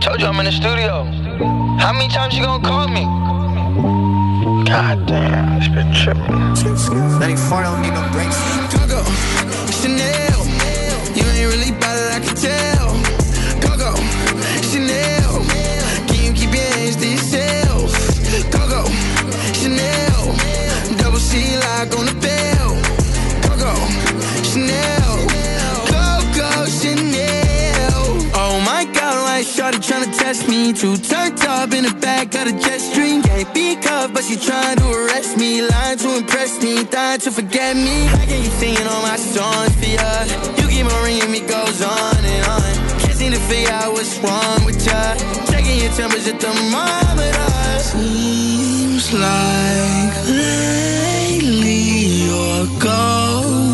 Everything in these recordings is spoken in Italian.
told you I'm in the studio. How many times you gonna call me? God damn, it's been tripping. 94 don't need no brakes. Me. Too turned up in the back of the jet stream. Can't be cuffed, but she trying to arrest me. Lying to impress me, dying to forget me. I can keep singing all my songs for ya. You keep on ringing me, goes on and on. Can't seem to figure out what's wrong with ya. Checking your temperature thermometer. Uh. Seems like lately you're go,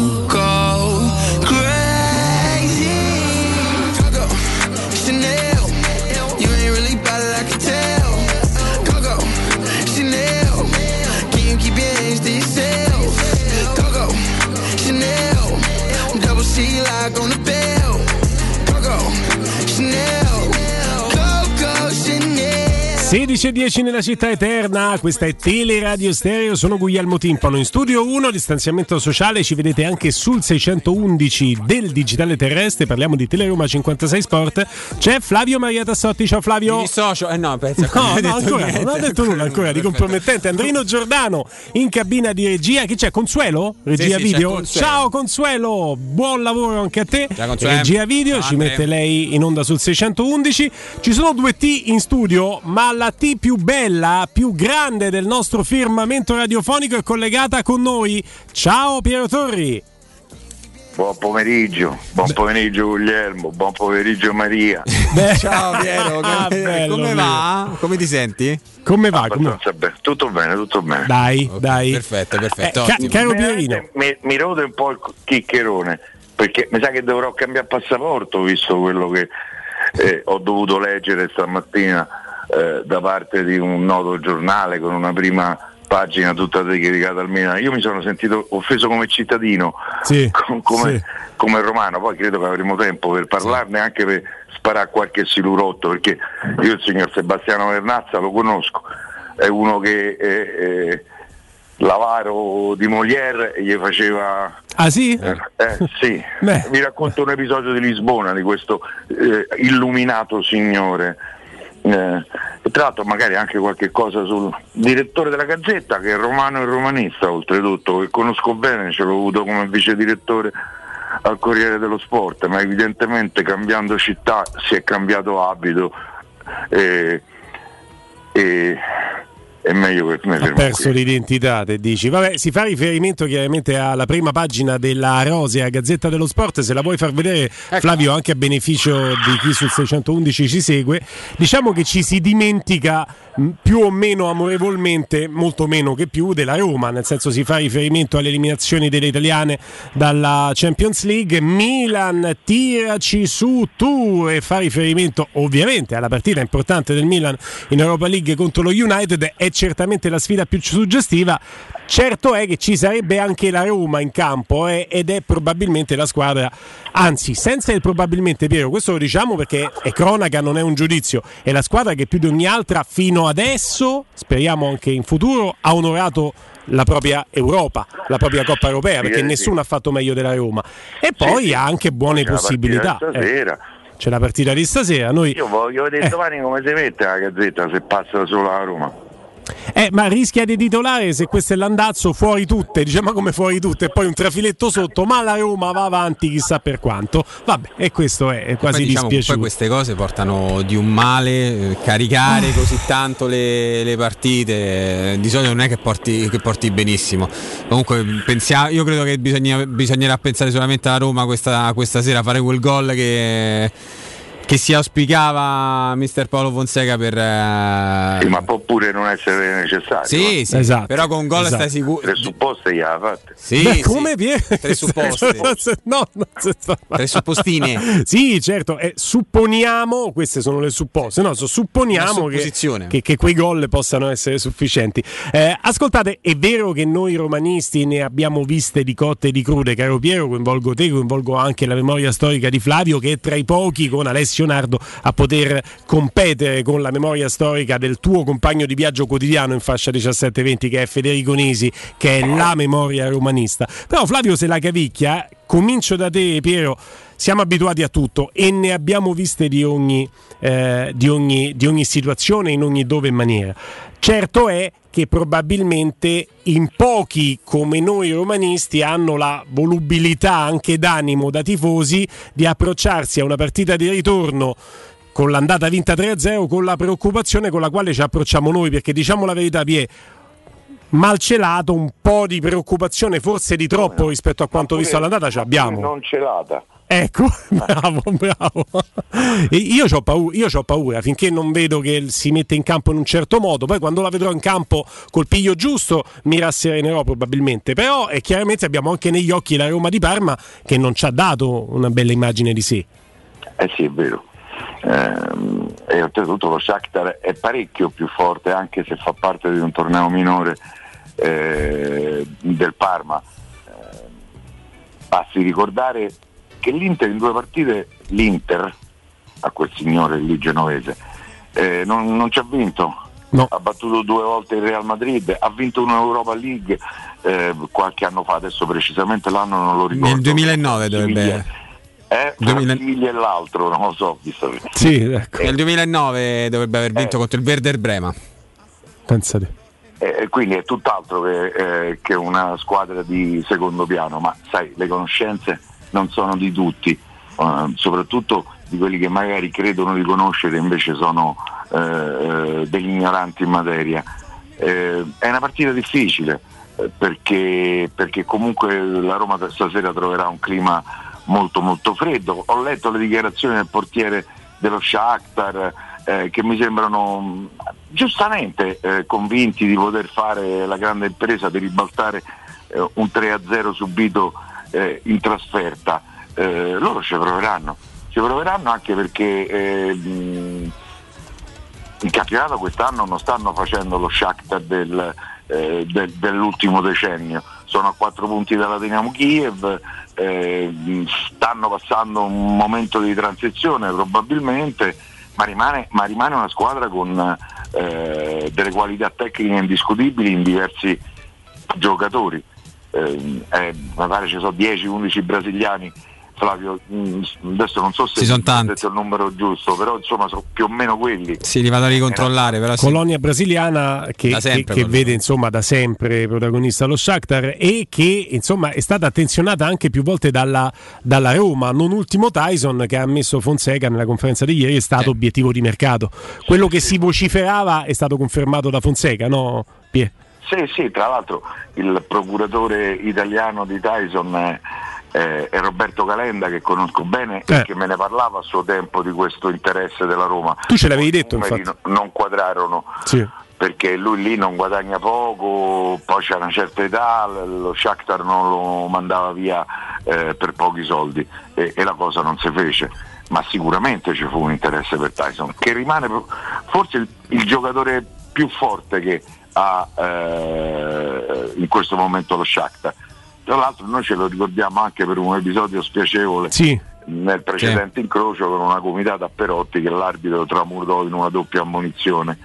Sí, 15 e 10 nella città eterna, questa è Teleradio Stereo, sono Guglielmo Timpano. In studio 1, distanziamento sociale, ci vedete anche sul 611 del digitale terrestre, parliamo di Teleroma 56 Sport, c'è Flavio Maria Tassotti, ciao Flavio. Mi socio, eh no, penso no, no, ancora, niente. non ha detto nulla ancora di compromettente, Andrino Giordano in cabina di regia, che c'è? Consuelo? Regia sì, video? Sì, Consuelo. Ciao Consuelo, buon lavoro anche a te, ciao, regia video, ci mette lei in onda sul 611, ci sono due T in studio, ma la T più bella, più grande del nostro firmamento radiofonico è collegata con noi. Ciao Piero Torri. Buon pomeriggio, buon pomeriggio Guglielmo, buon pomeriggio Maria. Ciao Piero, Ah, come, bello, come va? Come ti senti? Come va? Come bene, tutto bene, tutto bene. Dai, Ok, dai. Perfetto, perfetto. Eh, caro Pierino. Mi, mi rode un po' il chiccherone, perché mi sa che dovrò cambiare passaporto visto quello che eh, ho dovuto leggere stamattina eh, da parte di un noto giornale con una prima pagina tutta dedicata al Milan. Io mi sono sentito offeso come cittadino, Sì, com- come, sì. come romano, poi credo che avremo tempo per parlarne anche per sparare qualche silurotto, perché io il signor Sebastiano Vernazza lo conosco, è uno che eh, eh, l'avaro di Molière gli faceva Ah sì? eh, eh, sì, vi racconto un episodio di Lisbona di questo eh, illuminato signore. Eh, e tra l'altro magari anche qualche cosa sul direttore della Gazzetta che è romano e romanista oltretutto, che conosco bene, ce l'ho avuto come vice direttore al Corriere dello Sport, ma evidentemente cambiando città si è cambiato abito e, e è meglio che me ha perso qui. l'identità, te dici. Vabbè, si fa riferimento chiaramente alla prima pagina della Rosea Gazzetta dello Sport. Se la vuoi far vedere, Flavio, anche a beneficio di chi sul 611 ci segue, diciamo che ci si dimentica più o meno amorevolmente, molto meno che più, della Roma. Nel senso, si fa riferimento alle eliminazioni delle italiane dalla Champions League. Milan, tiraci su tu e fa riferimento ovviamente alla partita importante del Milan in Europa League contro lo United. È certamente la sfida più suggestiva. Certo è che ci sarebbe anche la Roma in campo eh, ed è probabilmente la squadra, anzi senza il probabilmente Piero, questo lo diciamo perché è cronaca, non è un giudizio, è la squadra che più di ogni altra fino adesso, speriamo anche in futuro, ha onorato la propria Europa, la propria Coppa Europea, perché Sì, nessuno ha fatto meglio della Roma. E poi ha anche buone C'è la possibilità. eh. stasera. C'è la partita di stasera. Noi, Io voglio vedere Eh. domani come si mette la gazzetta se passa solo a Roma. Eh, ma rischia di titolare se questo è l'andazzo fuori tutte, dice ma come fuori tutte e poi un trafiletto sotto, ma la Roma va avanti chissà per quanto. Vabbè, e questo è, è quasi poi, diciamo, poi queste cose portano di un male, eh, caricare così tanto le, le partite, eh, di solito non è che porti, che porti benissimo. Comunque pensia- io credo che bisogna- bisognerà pensare solamente alla Roma questa, questa sera, fare quel gol che, che si auspicava mister Paolo Fonseca per... eh, Sì, ma può pure non essere necessario. sì, eh. sì, Esatto, però con gol esatto. stai sicuro. Tre supposte gliela fatte. Sì, Beh, sì. come Pier- Tre supposti. no, Tre suppostine. Sì, certo, eh, supponiamo, queste sono le supposte, no, so- supponiamo che, che- che quei gol possano essere sufficienti. Eh, ascoltate, è vero che noi romanisti ne abbiamo viste di cotte e di crude, caro Piero, coinvolgo te, coinvolgo anche la memoria storica di Flavio che è tra i pochi con Alessio Alessio Nardo a poter competere con la memoria storica del tuo compagno di viaggio quotidiano in fascia 17-20 che è Federico Nisi, che è la memoria romanista. Però Flavio se la cavicchia, comincio da te Piero, siamo abituati a tutto e ne abbiamo viste di ogni, eh, di ogni, di ogni situazione, in ogni dove e maniera. Certo è che probabilmente in pochi come noi romanisti hanno la volubilità anche d'animo da tifosi di approcciarsi a una partita di ritorno con l'andata vinta 3-0 con la preoccupazione con la quale ci approcciamo noi perché diciamo la verità Pie malcelato un po' di preoccupazione forse di troppo rispetto a quanto visto all'andata ce l'abbiamo. non celata Ecco, bravo, bravo. io ho paura, paura finché non vedo che si mette in campo in un certo modo. Poi quando la vedrò in campo col piglio giusto mi rasserenerò probabilmente. Però è chiaramente abbiamo anche negli occhi la Roma di Parma che non ci ha dato una bella immagine di sé. Eh sì, è vero. Eh, e oltretutto lo Shakhtar è parecchio più forte anche se fa parte di un torneo minore eh, del Parma. Eh, basti ricordare che l'Inter in due partite, l'Inter a quel signore lì genovese, eh, non, non ci ha vinto. No. Ha battuto due volte il Real Madrid, ha vinto un'Europa League eh, qualche anno fa, adesso precisamente l'anno non lo ricordo. Nel 2009 dovrebbe. Eh, 2000... Siviglia e l'altro, non lo so, visto che... Sì, ecco. Nel 2009 dovrebbe aver vinto Eh. contro il Werder Brema. Pensate. Eh, quindi è tutt'altro che, eh, che una squadra di secondo piano, ma sai, le conoscenze non sono di tutti, eh, soprattutto di quelli che magari credono di conoscere invece sono eh, degli ignoranti in materia. Eh, è una partita difficile perché, perché comunque la Roma stasera troverà un clima molto molto freddo. Ho letto le dichiarazioni del portiere dello Shakhtar eh, che mi sembrano mh, giustamente eh, convinti di poter fare la grande impresa di ribaltare eh, un 3-0 subito eh, in trasferta. Eh, loro ci proveranno, ci proveranno anche perché eh, in campionato quest'anno non stanno facendo lo Shakhtar del, eh, del- dell'ultimo decennio, sono a quattro punti dalla Dinamo Kiev, eh, stanno passando un momento di transizione probabilmente, ma rimane, ma rimane una squadra con eh, delle qualità tecniche indiscutibili in diversi giocatori. Eh, eh, mi pare ci sono 10-11 brasiliani. Flavio, mh, adesso non so se sono tanti. detto il numero giusto, però insomma sono più o meno quelli. Sì, li vado a ricontrollare, però sì. Colonia brasiliana che, che- che vede insomma da sempre protagonista lo Shakhtar e che insomma è stata attenzionata anche più volte dalla, dalla Roma, non ultimo Tyson che ha ammesso Fonseca nella conferenza di ieri è stato Sì. obiettivo di mercato. Quello che si vociferava è stato confermato da Fonseca, no Pie? Sì, sì, tra l'altro il procuratore italiano di Tyson è, è- è Roberto Calenda che conosco bene Eh. e che me ne parlava a suo tempo di questo interesse della Roma. Tu ce l'avevi detto, infatti. no- non quadrarono Sì. perché lui lì non guadagna poco, poi c'è una certa età, lo Shakhtar non lo mandava via eh, per pochi soldi e, e la cosa non si fece. Ma sicuramente ci fu un interesse per Tyson, che rimane forse il, il giocatore più forte che ha eh, in questo momento lo Shakhtar. Tra l'altro noi ce lo ricordiamo anche per un episodio spiacevole Sì. nel precedente incrocio con una comitata a Perotti che l'arbitro tramutò in una doppia ammonizione,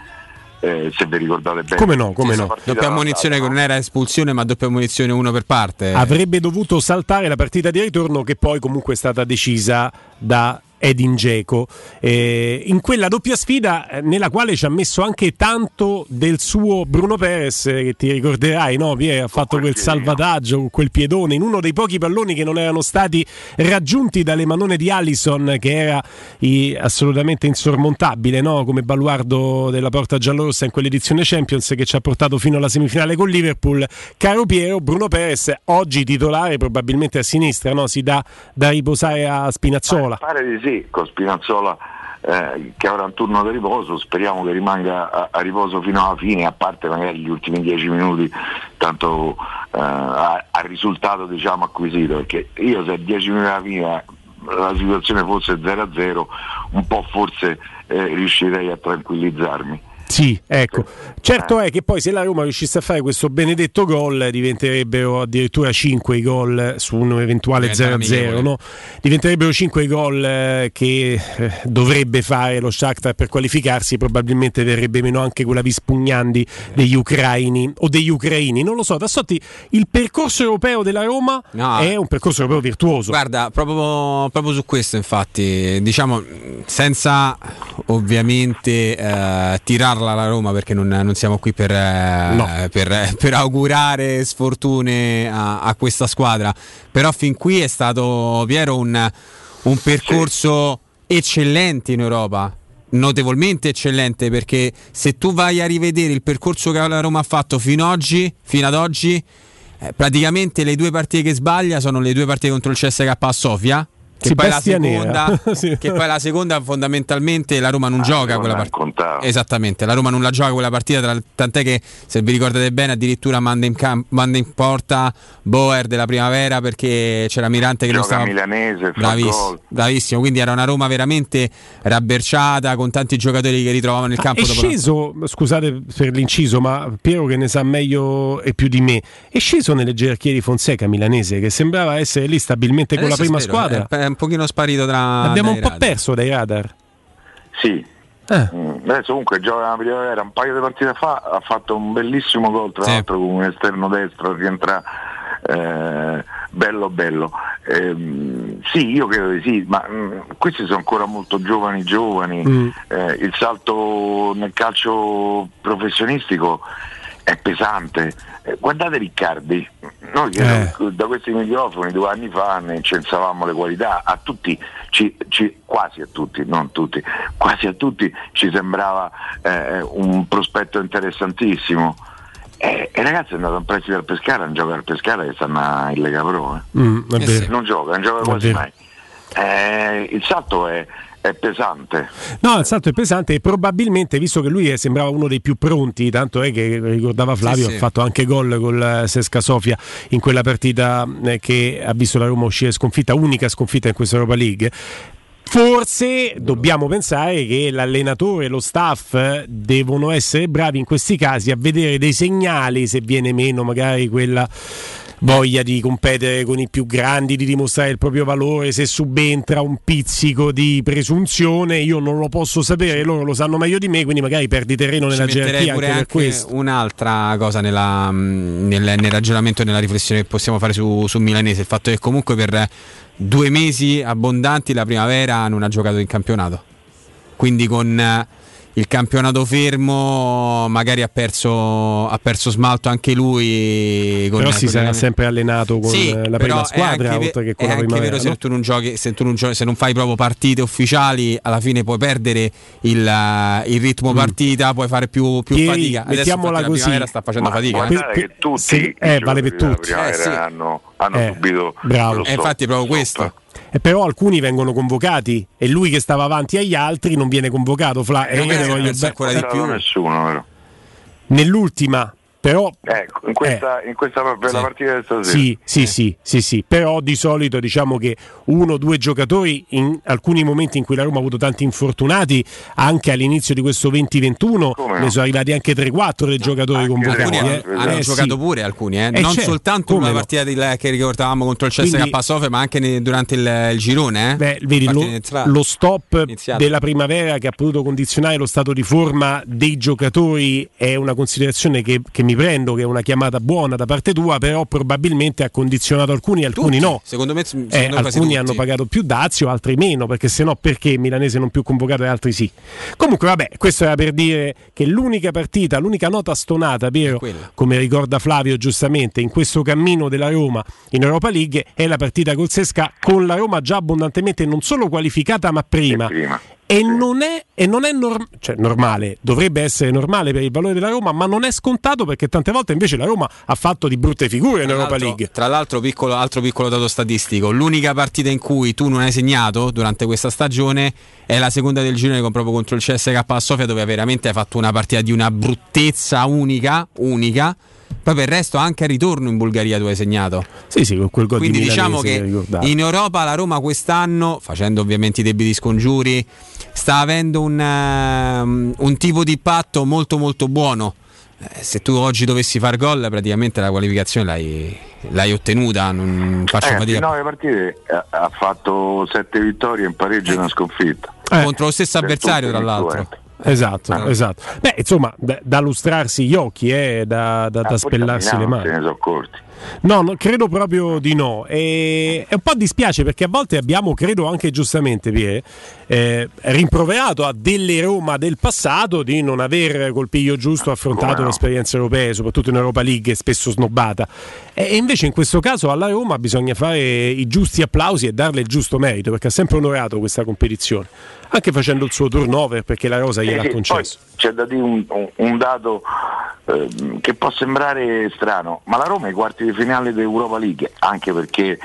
eh, se vi ricordate bene. Come no, come no. Doppia ammonizione che non era espulsione, ma doppia ammonizione uno per parte. Avrebbe dovuto saltare la partita di ritorno che poi comunque è stata decisa da Edin Dzeko Eh, in quella doppia sfida eh, nella quale ci ha messo anche tanto del suo Bruno Perez eh, che ti ricorderai no? Pier? ha fatto quel salvataggio con quel piedone in uno dei pochi palloni che non erano stati raggiunti dalle manone di Allison che era i- assolutamente insormontabile no? come baluardo della porta giallorossa in quell'edizione Champions che ci ha portato fino alla semifinale con Liverpool caro Piero Bruno Perez oggi titolare probabilmente a sinistra no? si dà da riposare a Spinazzola Pare di sì, con Spinazzola eh, che avrà un turno di riposo, speriamo che rimanga a, a riposo fino alla fine, a parte magari gli ultimi dieci minuti, tanto eh, al risultato diciamo acquisito, perché io se a 10 minuti alla fine la situazione fosse 0-0, un po' forse eh, riuscirei a tranquillizzarmi. Sì, ecco. Certo è che poi se la Roma riuscisse a fare questo benedetto gol diventerebbero addirittura 5 i gol su un eventuale Diventa 0-0, no? Diventerebbero 5 i gol eh, che eh, dovrebbe fare lo Shakhtar per qualificarsi, probabilmente verrebbe meno anche quella vispugnandi degli ucraini o degli ucraini, non lo so. Tassotti, il percorso europeo della Roma No. è un percorso europeo virtuoso. Guarda, proprio, proprio su questo, infatti, diciamo senza ovviamente eh, tirarla alla Roma perché non, non siamo qui per, eh, No. per- per augurare sfortune a, a questa squadra, però fin qui è stato Piero un, un percorso eccellente in Europa. Notevolmente eccellente perché se tu vai a rivedere il percorso che la Roma ha fatto fino, oggi, fino ad oggi, eh, praticamente le due partite che sbaglia sono le due partite contro il CSK a Sofia. Che Sì, poi, la seconda. Sì. che poi la seconda fondamentalmente la Roma non Ah, gioca quella non partita. Esattamente, la Roma non la gioca quella partita, tra- tant'è che se vi ricordate bene addirittura manda in, cam- manda in porta Boer della primavera perché c'era Mirante che non Gioca stava... milanese, fa Bravissimo, quindi era una Roma veramente rabberciata con tanti giocatori che ritrovavano nel campo È dopo la- sceso, scusate per l'inciso, ma Piero che ne sa meglio e più di me, è sceso nelle gerarchie di Fonseca milanese che sembrava essere lì stabilmente con la Adesso prima spero, squadra. È, è un pochino sparito tra... L'abbiamo un po' radar. perso dai radar. Sì. Eh. Mm, Adesso comunque gioca la primavera, un paio di partite fa ha fatto un bellissimo gol, tra Sì. l'altro con un esterno destro, rientra eh, bello bello. Ehm, sì, io credo di sì, ma mm, questi sono ancora molto giovani giovani, Mm. Eh, il salto nel calcio professionistico è pesante. Eh, guardate Riccardi, noi Eh. da questi microfoni due anni fa ne incensavamo le qualità, a tutti, ci- ci- quasi a tutti, non tutti, quasi a tutti ci sembrava eh, un prospetto interessantissimo. E, e ragazzi è andato in prestito al Pescara, non gioca al Pescara che stanno in Lega Pro. eh. Mm, Eh. Non gioca, non gioca quasi mai. Eh, il salto è, è pesante. No, il salto è pesante e probabilmente, visto che lui sembrava uno dei più pronti, tanto è che ricordava Flavio, Sì, sì. ha fatto anche gol col eh, Sesca Sofia in quella partita eh, che ha visto la Roma uscire sconfitta, unica sconfitta in questa Europa League. Forse dobbiamo pensare che l'allenatore e lo staff eh, devono essere bravi in questi casi a vedere dei segnali se viene meno magari quella voglia di competere con i più grandi, di dimostrare il proprio valore, se subentra un pizzico di presunzione, io non lo posso sapere, loro lo sanno meglio di me, quindi magari perdi terreno Ci nella metterei gerarchia anche anche, questo. un'altra cosa nella, mh, nel, nel ragionamento e nella riflessione che possiamo fare su, su Milanese, il fatto che comunque per due mesi abbondanti la primavera non ha giocato in campionato. Quindi con eh, il campionato fermo magari ha perso, ha perso smalto anche lui. Con, Però si sarà sempre allenato con Sì, eh, la prima è squadra, anche ve- oltre che con è la anche vero se tu non giochi, se tu non, giochi, se non fai proprio partite ufficiali, alla fine puoi perdere il, eh, il ritmo partita, puoi fare più, più Pieri, fatica. Adesso mettiamola la così. primavera sta facendo Ma fatica. eh. Per- che tutti i eh, vale per tutti. Eh, sì. hanno, hanno Eh, subito bravo. lo E infatti è proprio stop. questo. E però alcuni vengono convocati e lui che stava avanti agli altri non viene convocato. Fla, e Eh, io ne eh, voglio penso be- ancora Non di più. nessuno, vero? nell'ultima, però Ecco, in questa, in questa per Sì. partita di stasera. Sì, sì, sì, sì, sì, però di solito diciamo che uno o due giocatori in alcuni momenti in cui la Roma ha avuto tanti infortunati, anche all'inizio di questo 2021 Come no? ne sono arrivati anche 3-4 dei giocatori convocati. Alcuni eh. hanno Eh, giocato sì. pure alcuni, eh. Eh, non certo, soltanto come una no. partita di- che ricordavamo contro il CSK Sofia, ma anche ne- durante il, il girone. Eh. Beh, vedi, lo, lo stop Iniziale. della primavera che ha potuto condizionare lo stato di forma dei giocatori è una considerazione che, che mi prendo, che è una chiamata buona da parte tua, però probabilmente ha condizionato alcuni, alcuni Tutti, no. Secondo me, secondo Eh, alcuni tutti. hanno pagato più dazio, altri meno, perché se no perché Milanese non più convocato e altri sì. Comunque vabbè, questo era per dire che l'unica partita, l'unica nota stonata, quella. come ricorda Flavio giustamente, in questo cammino della Roma in Europa League è la partita col Sesca con la Roma già abbondantemente non solo qualificata ma prima. E prima. E non è, e non è norm- cioè, normale, dovrebbe essere normale per il valore della Roma, ma non è scontato perché tante volte invece la Roma ha fatto di brutte figure in Europa League. Tra l'altro, piccolo, altro piccolo dato statistico: l'unica partita in cui tu non hai segnato durante questa stagione è la seconda del girone con- proprio contro il CSK a Sofia, dove veramente hai fatto una partita di una bruttezza unica, unica Poi per il resto anche al ritorno in Bulgaria tu hai segnato. Sì, sì, con quel gol Quindi di diciamo che in Europa la Roma quest'anno, facendo ovviamente i debiti scongiuri, sta avendo un, ehm, un tipo di patto molto molto buono. Eh, se tu oggi dovessi far gol, praticamente la qualificazione l'hai, l'hai ottenuta. Non faccio Eh, in fatica. nove partite ha, ha fatto sette vittorie in pareggio e una sconfitta. Eh, contro lo stesso avversario, tra l'altro. Esatto, Ah. esatto. Beh, insomma, da, da lustrarsi gli occhi, eh, da, da- da Ah, forse a spellarsi le mani. No, no, credo proprio di no. E, e un po' dispiace perché a volte abbiamo, credo anche giustamente, Pie, eh, rimproverato a delle Roma del passato di non aver col piglio giusto affrontato no? europee, soprattutto in Europa League, spesso snobbata. E invece in questo caso alla Roma bisogna fare i giusti applausi e darle il giusto merito perché ha sempre onorato questa competizione, anche facendo il suo turnover perché la Rosa gliel'ha sì, concesso. poi c'è da dire un, un- un dato ehm, che può sembrare strano, ma la Roma è ai quarti di finale dell'Europa League, anche perché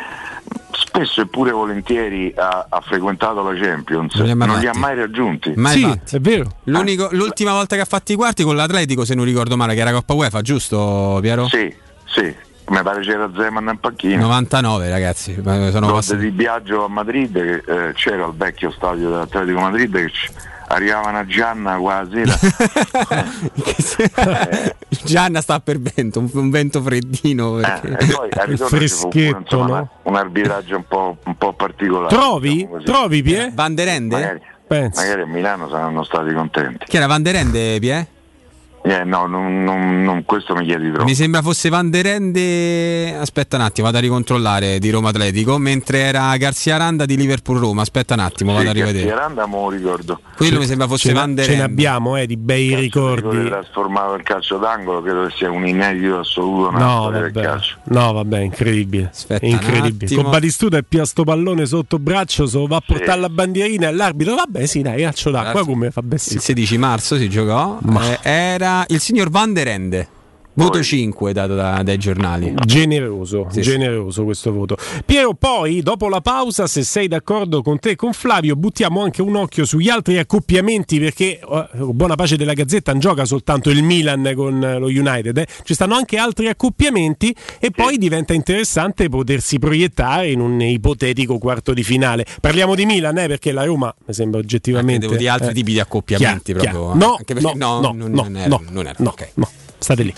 spesso e pure volentieri ha, ha frequentato la Champions, Non li ha mai non li ha mai raggiunti. Mai sì, fatti. è vero. L'unico- l'ultima volta che ha fatto i quarti con l'Atletico, se non ricordo male, che era Coppa UEFA, giusto Piero? Sì, sì, mi pare c'era Zeman in panchina. 99 ragazzi, sono passati. di viaggio a Madrid, eh, c'era il vecchio stadio dell'Atletico Madrid che arrivavano a Gianna quasi. Gianna sta per vento, un, un vento freddino. Eh, perché- e poi al ritorno pure, freschetto, insomma, no? un arbitraggio un po', un po' particolare. Trovi? diciamo. Trovi, Pie? Van der Ende? Magari, magari a Milano saranno stati contenti. Chi era Van der Ende, Pie? Eh, no, non, non- non- questo mi chiedi troppo. Mi sembra fosse Van der Ende. Aspetta un attimo, vado a ricontrollare di Roma Atletico. Mentre era Garzia Randa di Liverpool Roma. Aspetta un attimo, vado a rivedere. Aranda me lo ricordo. Quello mi sembra fosse Ce, Van der ce ne Ende. abbiamo eh, di bei Rigore ricordi. trasformato in calcio d'angolo, credo che sia un inedito assoluto No vabbè. calcio. no, vabbè, incredibile. Aspetta incredibile. Con Batistuta e pia sto pallone sotto braccio, se lo va a portare Sì. la bandierina e l'arbitro. Vabbè, sì, dai, calcio d'acqua come fa Il sì. 16 marzo si giocò. Ma- Eh, era il signor Van der Ende. Voto Poi- 5 dato da- dai giornali. Generoso, Sì, sì. generoso questo voto. Piero, poi dopo la pausa, se sei d'accordo con te e con Flavio, buttiamo anche un occhio sugli altri accoppiamenti perché, eh, buona pace della Gazzetta, non gioca soltanto il Milan con eh, lo United, eh. ci stanno anche altri accoppiamenti e poi diventa interessante potersi proiettare in un ipotetico quarto di finale. Parliamo di Milan, eh, perché la Roma mi sembra Anche oggettivamente... devo dire altri eh, tipi di accoppiamenti chiaro, proprio. chiaro. No, Anche perché- no, no, non, no, non era, no, no, ok. no, state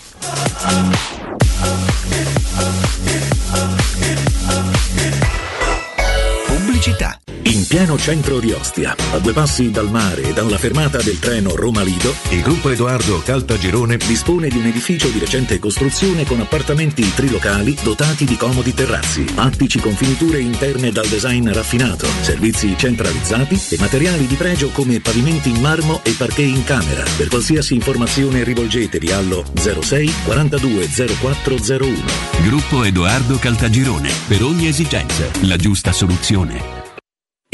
Pubblicità. In pieno centro di Ostia, a due passi dal mare e dalla fermata del treno Roma Lido, il gruppo Edoardo Caltagirone dispone di un edificio di recente costruzione con appartamenti trilocali dotati di comodi terrazzi, attici con finiture interne dal design raffinato, servizi centralizzati e materiali di pregio come pavimenti in marmo e parquet in camera. Per qualsiasi informazione rivolgetevi allo 06 42 0401. Gruppo Edoardo Caltagirone. Per ogni esigenza, la giusta soluzione.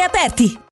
aperti.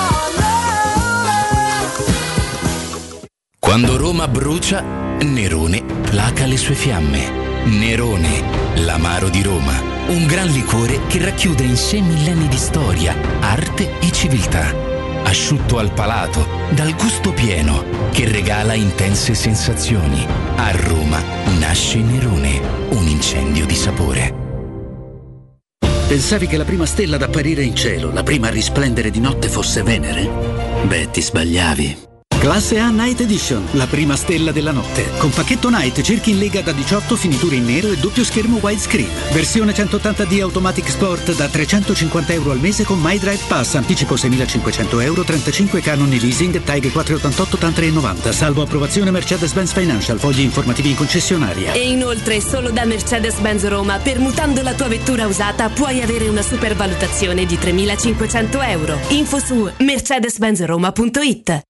Quando Roma brucia, Nerone placa le sue fiamme. Nerone, l'amaro di Roma, un gran liquore che racchiude in sé millenni di storia, arte e civiltà. Asciutto al palato, dal gusto pieno, che regala intense sensazioni. A Roma nasce Nerone, un incendio di sapore. Pensavi che la prima stella ad apparire in cielo, la prima a risplendere di notte fosse Venere? Beh, ti sbagliavi. Classe A Night Edition, la prima stella della notte. Con pacchetto Night cerchi in lega da 18, finiture in nero e doppio schermo widescreen. Versione 180D Automatic Sport da 350 euro al mese con My Drive Pass, anticipo 6.500 euro, 35 canoni leasing, TAG 488 TAN 390, salvo approvazione Mercedes-Benz Financial, fogli informativi in concessionaria. E inoltre, solo da Mercedes-Benz Roma, permutando la tua vettura usata, puoi avere una supervalutazione di 3.500 euro. Info su mercedes-benzroma.it.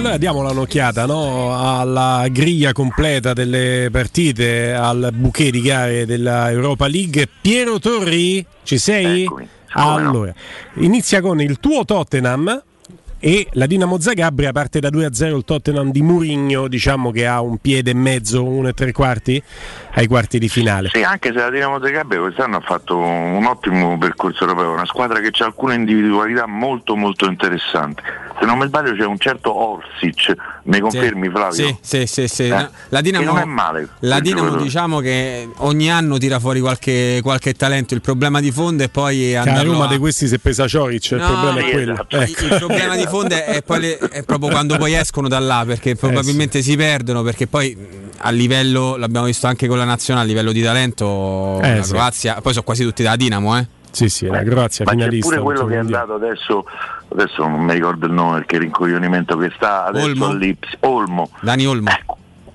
Allora diamo un'occhiata no? alla griglia completa delle partite, al bouquet di gare della Europa League. Piero Torri, ci sei? Allora, inizia con il tuo Tottenham e la Dinamo Zagabria parte da 2-0 il Tottenham di Murigno, diciamo che ha un piede e mezzo, uno e tre quarti ai quarti di finale. Sì, anche se la Dinamo Zagabria quest'anno ha fatto un ottimo percorso europeo, una squadra che ha alcune individualità molto molto interessanti. Se non mi sbaglio c'è un certo Orsic, mi confermi Flavio? Sì, sì, sì, sì. Eh, La Dinamo, non è male. la Dinamo diciamo che ogni anno tira fuori qualche, qualche talento. Il problema di fondo è poi Che a andarlo Roma a- di questi si è presa Cioric, il No, problema è sì, quello. esatto. Ecco. Il problema di fondo è, le- è proprio quando poi escono da là, perché probabilmente si perdono, perché poi a livello, l'abbiamo visto anche con la nazionale, a livello di talento, Eh, la sì. Croazia, poi sono quasi tutti da Dinamo, eh. Sì, sì, la Croazia Ma c'è finalista. pure quello che è andato adesso, adesso non mi ricordo il nome perché rincoglionimento che sta adesso Olmo? all'Ips, Olmo. Dani Olmo.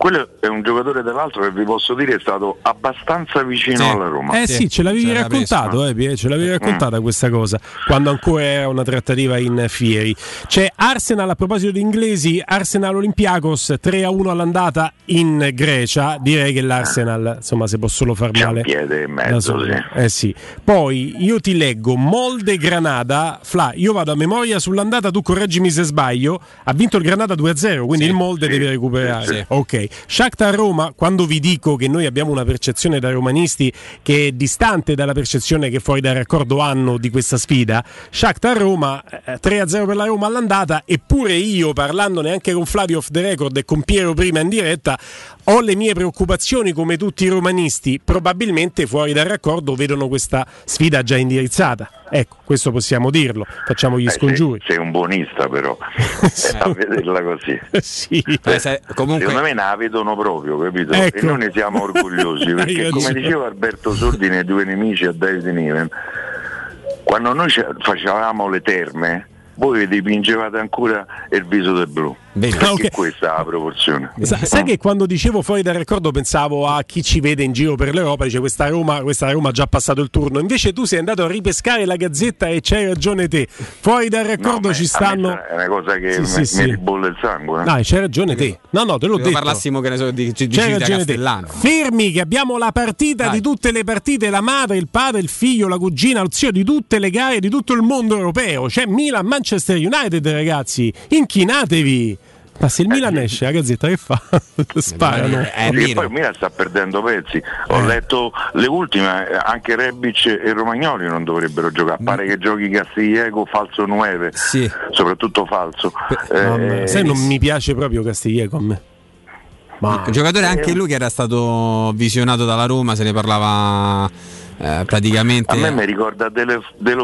Quello è un giocatore dell'altro che vi posso dire è stato abbastanza vicino alla Roma. Eh sì, ce l'avevi raccontato, eh, ce l'avevi raccontata questa cosa, quando ancora era una trattativa in fieri. C'è Arsenal, a proposito di inglesi, Arsenal Olympiacos 3 a 1 all'andata in Grecia. Direi che l'Arsenal, insomma, se può solo far C'è un male. piede e mezzo, sì. Eh sì. Poi io ti leggo Molde Granada. Fla, io vado a memoria sull'andata, tu correggimi se sbaglio. Ha vinto il Granada 2-0, quindi il Molde deve recuperare. sì. Ok. Shakhtar Roma, quando vi dico che noi abbiamo una percezione da romanisti che è distante dalla percezione che fuori dal raccordo hanno di questa sfida, Shakhtar Roma eh, 3-0 per la Roma all'andata, eppure io parlandone anche con Flavio off the record e con Piero prima in diretta, ho le mie preoccupazioni come tutti i romanisti, probabilmente fuori dal raccordo vedono questa sfida già indirizzata. Ecco, questo possiamo dirlo, facciamo gli Eh, scongiuri. sei, sei un buonista però, a vederla così. sì. Eh, se- comunque- Secondo me ne la vedono proprio, capito? Ecco. E noi ne siamo orgogliosi, perché come diceva Alberto Sordi nei due nemici a David Niven, quando noi ce- facevamo le terme, voi vi dipingevate ancora il viso del blu. Perché Ah, ok. questa è la proporzione. Sa- sai che quando dicevo fuori dal raccordo pensavo a chi ci vede in giro per l'Europa, dice questa Roma, questa Roma ha già passato il turno, invece tu sei andato a ripescare la gazzetta e c'hai ragione te. Fuori dal raccordo No, ci stanno... È una cosa che Sì, mi, sì, mi sì. ribolle il sangue. eh. Dai, c'hai ragione te. No, no, te l'ho Credo detto. parlassimo che ne so di, di, C'hai ragione te. Fermi che abbiamo la partita di tutte le partite, la madre, il padre, il figlio, la cugina, lo zio di tutte le gare di tutto il mondo europeo. C'è Milan, Manchester United, ragazzi. Inchinatevi. Ma se il Milan esce, la gazzetta che fa? Sparano. Perché poi il Milan sta perdendo pezzi. Ho Eh. letto le ultime, eh, anche Rebic e Romagnoli non dovrebbero giocare. Mm. Pare che giochi Castiglieco falso 9, soprattutto falso. Mamma, Eh, sai, non mi piace proprio Castiglieco a me. Ma Un giocatore anche lui che era stato visionato dalla Roma, se ne parlava eh, praticamente. a me mi ricorda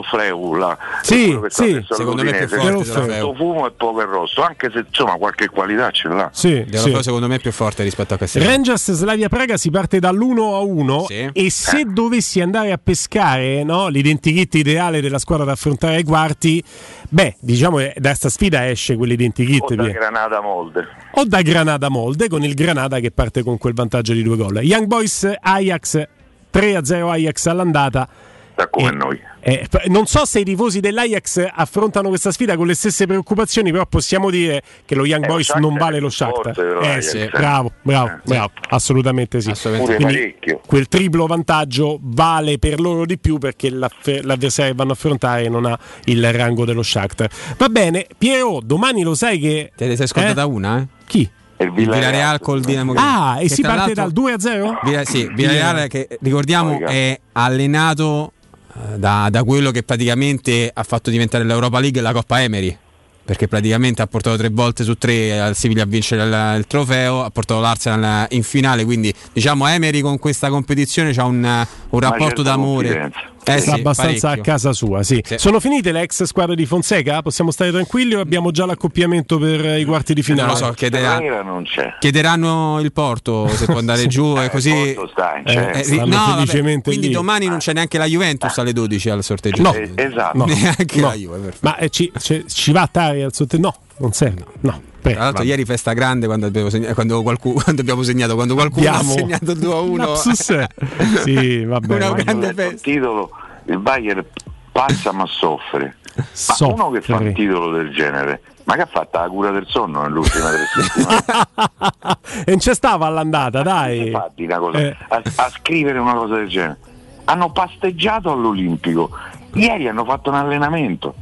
Freu, là, Sì, sì, secondo me è più forte tanto fumo e poco il rosso, anche se insomma qualche qualità ce l'ha. Sì, sì. Secondo me è più forte rispetto a Castellano. Rangers Slavia Praga si parte dall'1 a 1 Sì. e se dovessi andare a pescare no, l'identikit ideale della squadra da affrontare ai quarti, beh, diciamo che da sta sfida esce quell'identikit O da Pier. Granada Molde. o da Granada Molde con il Granada che parte con quel vantaggio di due gol. Young Boys Ajax 3 a 0 Ajax all'andata. Da come noi. Eh, non so se i tifosi dell'Ajax affrontano questa sfida con le stesse preoccupazioni, però possiamo dire che lo Young Eh, Boys non vale lo forte Shakhtar. dello Eh, Ajax, sì, eh. bravo, bravo, bravo, assolutamente sì. Pure Quindi parecchio. quel triplo vantaggio vale per loro di più perché l'avversario che vanno a affrontare non ha il rango dello Shakhtar. Va bene, Piero, domani lo sai che... Te ne sei scordata Eh? una, eh? Chi? Il Villarreal col Dinamo Ah, e che si parte dal 2 a 0? Villa- sì, Villarreal che ricordiamo è allenato eh, da, da quello che praticamente ha fatto diventare l'Europa League e la Coppa Emery. Perché praticamente ha portato tre volte su tre al Siviglia a vincere il, il trofeo, ha portato l'Arsenal in finale. Quindi diciamo Emery con questa competizione ha un, un rapporto d'amore. confidenza. Eh Sta sì, abbastanza parecchio. a casa sua, sì. Sì. Sono finite le ex squadre di Fonseca? Possiamo stare tranquilli o abbiamo già l'accoppiamento per eh, i quarti di finale? Non lo so, chiederà- Stasera non c'è. chiederanno il porto se può andare Sì. giù e Eh, così. Porto sta in Eh, centro. eh, no, vabbè, quindi lì. domani non c'è neanche la Juventus alle 12 al sorteggio. No. Eh, esatto. No. neanche No. la Juve. Ma eh, ci, ci- ci va a Tari al sotto? No, non serve. No. Prego, Tra l'altro, vabbè. ieri festa grande quando abbiamo, segna- quando qualcuno, quando abbiamo segnato, quando qualcuno Abbiamo- ha segnato 2 a 1. Lapsus. sì, vabbè. Una vabbè. grande Ho letto il festa. titolo il Bayern passa ma soffre. Ma Soffre. uno che fa un titolo del genere, ma che ha fatto la cura del sonno nell'ultima tre settimane? e non c'è stava all'andata, dai. Infatti, una cosa, Eh. a, a scrivere una cosa del genere. Hanno pasteggiato all'Olimpico, ieri hanno fatto un allenamento,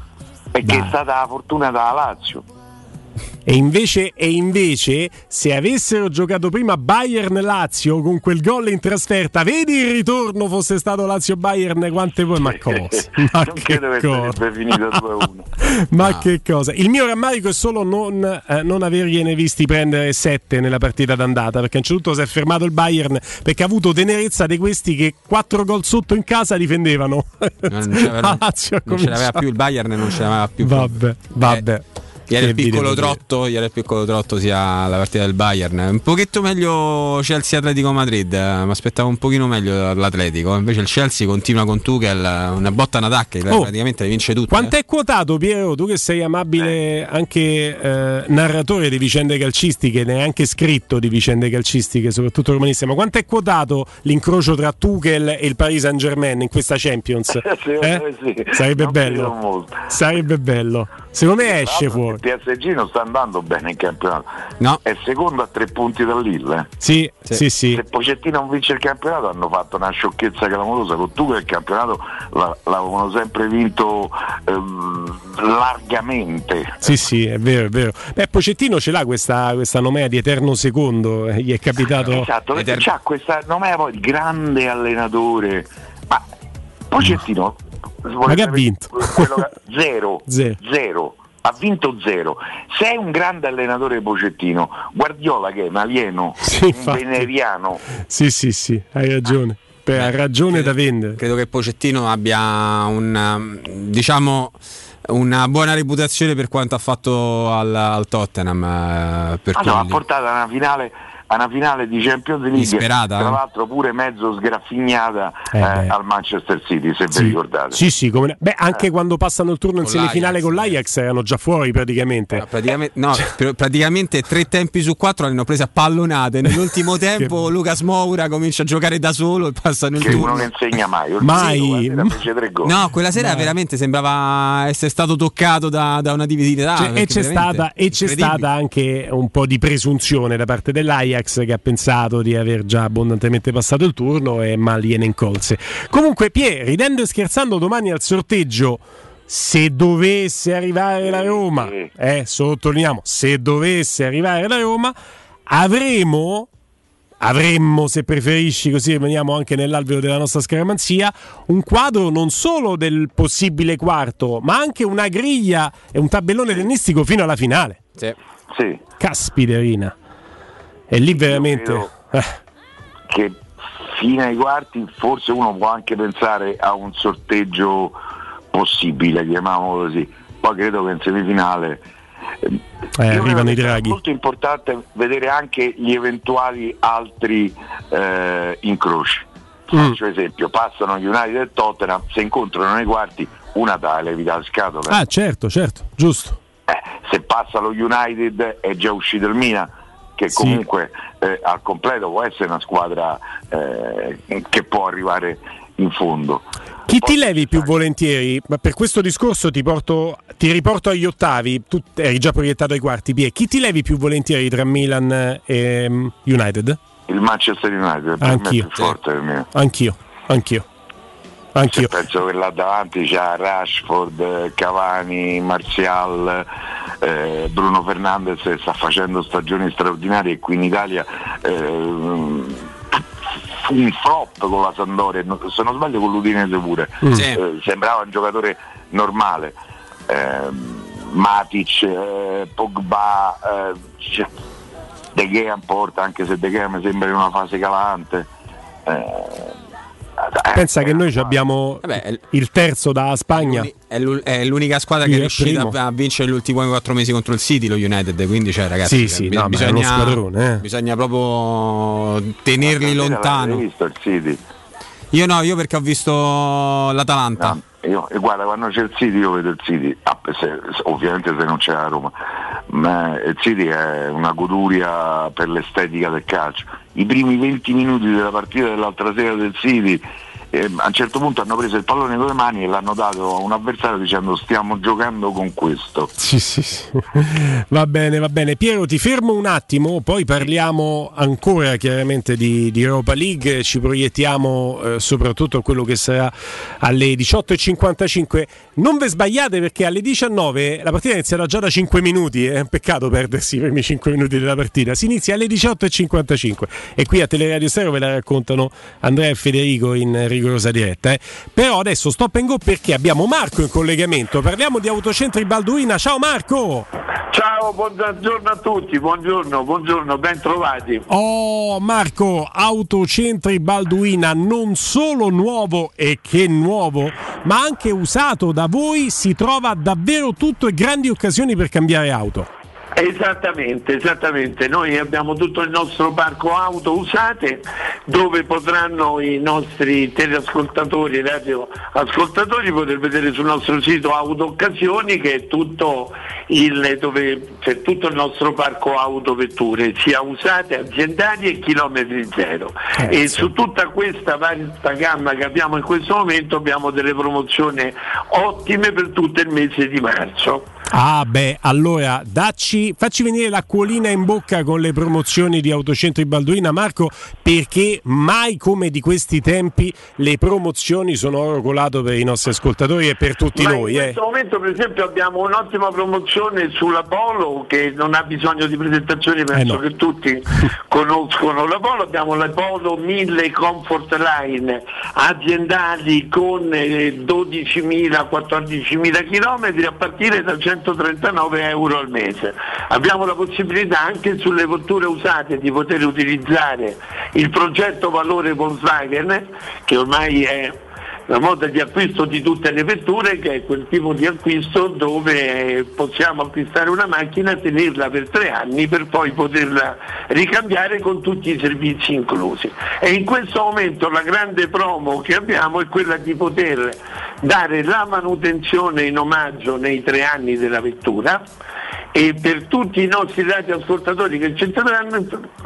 perché Dai. è stata la fortuna dalla Lazio. E invece, e invece, se avessero giocato prima Bayern-Lazio con quel gol in trasferta, vedi il ritorno fosse stato Lazio-Bayern, quante voi, ma cosa? Ma non che credo che cosa? sarebbe finito 2-1. Ma che cosa? Il mio rammarico è solo non, eh, non avergliene visti prendere 7 nella partita d'andata, perché un certo si è fermato il Bayern perché ha avuto tenerezza di questi che 4 gol sotto in casa difendevano. Non ha non ce l'aveva più il Bayern, non ce l'aveva più. Vabbè, vabbè. Ieri il piccolo trotto, ieri il piccolo trotto sia la partita del Bayern. Un pochetto meglio Chelsea Atletico Madrid, eh, mi aspettavo un pochino meglio l'Atletico. Invece il Chelsea continua con Tuchel, eh, una botta in attacco, Oh, praticamente vince tutte. Quanto è quotato, Piero? Tu che sei amabile anche eh, narratore di vicende calcistiche, ne hai anche scritto di vicende calcistiche, soprattutto romaniste, ma quanto è quotato l'incrocio tra Tuchel e il Paris Saint Germain in questa Champions? Eh? Sarebbe bello. Sarebbe bello. Secondo me esce fuori. Il PSG non sta andando bene in campionato. No. È secondo a tre punti da Lille. Sì, sì, sì. Se Pocettino non vince il campionato hanno fatto una sciocchezza clamorosa con tu che il campionato la- l'avevano sempre vinto ehm, largamente. Sì, sì, è vero, è vero. Beh, Pocettino ce l'ha questa, questa nomea di eterno secondo, eh, gli è capitato... Esatto, c'ha questa è poi il grande allenatore, ma Pocettino Ma che ha vinto? quello che- zero, Zero. zero. Ha vinto zero. Se è un grande allenatore Pocettino, Guardiola che è un alieno, Sì, un infatti. veneriano, Sì, sì, sì, hai ragione. per ha ragione da vendere. Credo che Pocettino abbia un diciamo una buona reputazione per quanto ha fatto al, al Tottenham. eh, per Ah, no, ha portato a una finale, a una finale di Champions League, Disperata, tra eh? l'altro pure mezzo sgraffignata Eh, eh, al Manchester City, se Sì. vi ricordate. Sì, sì, come- beh, anche quando passano il turno in semifinale con l'Ajax erano già fuori praticamente. Praticamente, no, pr- praticamente tre tempi su quattro le hanno prese a pallonate. Nell'ultimo tempo Lucas Moura comincia a giocare da solo e passano il Che turno. uno ne insegna mai. Mai. guarda. No, quella sera Mai. veramente sembrava essere stato toccato da, da una divinità. Cioè, e c'è, stata, e c'è stata anche un po' di presunzione da parte dell'Ajax che ha pensato di aver già abbondantemente passato il turno e mal gliene incolse. Comunque, Pier, ridendo e scherzando, domani al sorteggio. Se dovesse arrivare la Roma, eh, sottolineiamo, se dovesse arrivare la Roma, avremo, avremmo se preferisci, così rimaniamo anche nell'alveo della nostra scaramanzia, un quadro non solo del possibile quarto, ma anche una griglia e un tabellone tennistico fino alla finale. Sì. Sì. Caspiderina. E lì veramente... eh, che fino ai quarti forse uno può anche pensare a un sorteggio possibile, chiamiamolo così. Poi credo che in semifinale eh, arrivano i draghi. molto importante vedere anche gli eventuali altri eh, incroci. Mm. Faccio esempio, passano United e Tottenham, se incontrano nei quarti una tale vita a scatola. Ah, certo, certo, giusto. Se passa lo United è già uscito il Milan, che Sì. comunque eh, al completo può essere una squadra eh, che può arrivare in fondo. Chi ti levi più volentieri? Ma per questo discorso ti, porto, ti riporto agli ottavi, tu eri già proiettato ai quarti, Pie. Chi ti levi più volentieri tra Milan e mm, United? Il Manchester United me è Anch'io. più forte del mio. Anch'io, anch'io. Anch'io. Penso che là davanti c'ha Rashford, eh, Cavani, Martial, eh, Bruno Fernandes che sta facendo stagioni straordinarie e qui in Italia eh, fu un flop con la Sandoria, se non sbaglio con l'Udinese pure, Mm. Sì. Eh, sembrava un giocatore normale. Ehm, Matic, eh, Pogba, eh, c'è- De Gea porta anche se De Gea mi sembra in una fase calante. Eh, Pensa che noi ci abbiamo il terzo da Spagna. È, l'u- è l'unica squadra che è riuscita primo. a a vincere gli ultimi quattro mesi contro il City, lo United. Quindi, cioè, ragazzi, Sì, sì, no, bisogna, eh. bisogna proprio tenerli lontano. Hai visto il City? Io no, io perché ho visto l'Atalanta. Io, e guarda, quando c'è il City io vedo il City, ah, se- ovviamente se non c'è la Roma, ma il City è una goduria per l'estetica del calcio. I primi 20 minuti della partita dell'altra sera del City, eh, a un certo punto hanno preso il pallone con le mani e l'hanno dato a un avversario dicendo stiamo giocando con questo. Sì, sì, sì. Va bene, va bene. Piero, ti fermo un attimo, poi parliamo ancora chiaramente di, di Europa League, ci proiettiamo eh, soprattutto a quello che sarà alle 18.55. Non ve sbagliate perché alle 19 la partita inizierà già da 5 minuti, è un peccato perdersi i primi 5 minuti della partita. Si inizia alle 18.55 e qui a Teleradio Stereo ve la raccontano Andrea e Federico in rigorosa diretta. eh. Però adesso stop and go perché abbiamo Marco in collegamento, parliamo di Autocentri Balduina. Ciao Marco! Ciao, buongiorno a tutti, buongiorno, buongiorno, ben trovati. Oh Marco, Autocentri Balduina non solo nuovo e che nuovo, ma anche usato da voi, si trova davvero tutto e grandi occasioni per cambiare auto. Esattamente, esattamente. Noi abbiamo tutto il nostro parco auto usate dove potranno i nostri teleascoltatori e radioascoltatori poter vedere sul nostro sito Auto Occasioni che è tutto il, dove c'è tutto il nostro parco auto vetture, sia usate, aziendali e chilometri zero. e su tutta questa vasta gamma che abbiamo in questo momento abbiamo delle promozioni ottime per tutto il mese di marzo. Ah beh, allora dacci, facci venire l'acquolina in bocca con le promozioni di Autocentri Balduina Marco, perché mai come di questi tempi le promozioni sono oro colato per i nostri ascoltatori e per tutti Ma noi. in Eh. questo momento per esempio abbiamo un'ottima promozione sulla Polo che non ha bisogno di presentazioni, penso Eh, no. che tutti conoscono la Polo, abbiamo la Polo 1000 Comfort Line aziendali con eh, 12.000-14.000 km a partire da 139 euro al mese. Abbiamo la possibilità anche sulle vetture usate di poter utilizzare il progetto valore Volkswagen che ormai è la moda di acquisto di tutte le vetture che è quel tipo di acquisto dove possiamo acquistare una macchina, tenerla per tre anni per poi poterla ricambiare con tutti i servizi inclusi. E in questo momento la grande promo che abbiamo è quella di poter dare la manutenzione in omaggio nei tre anni della vettura e per tutti i nostri radioascoltatori che ci saranno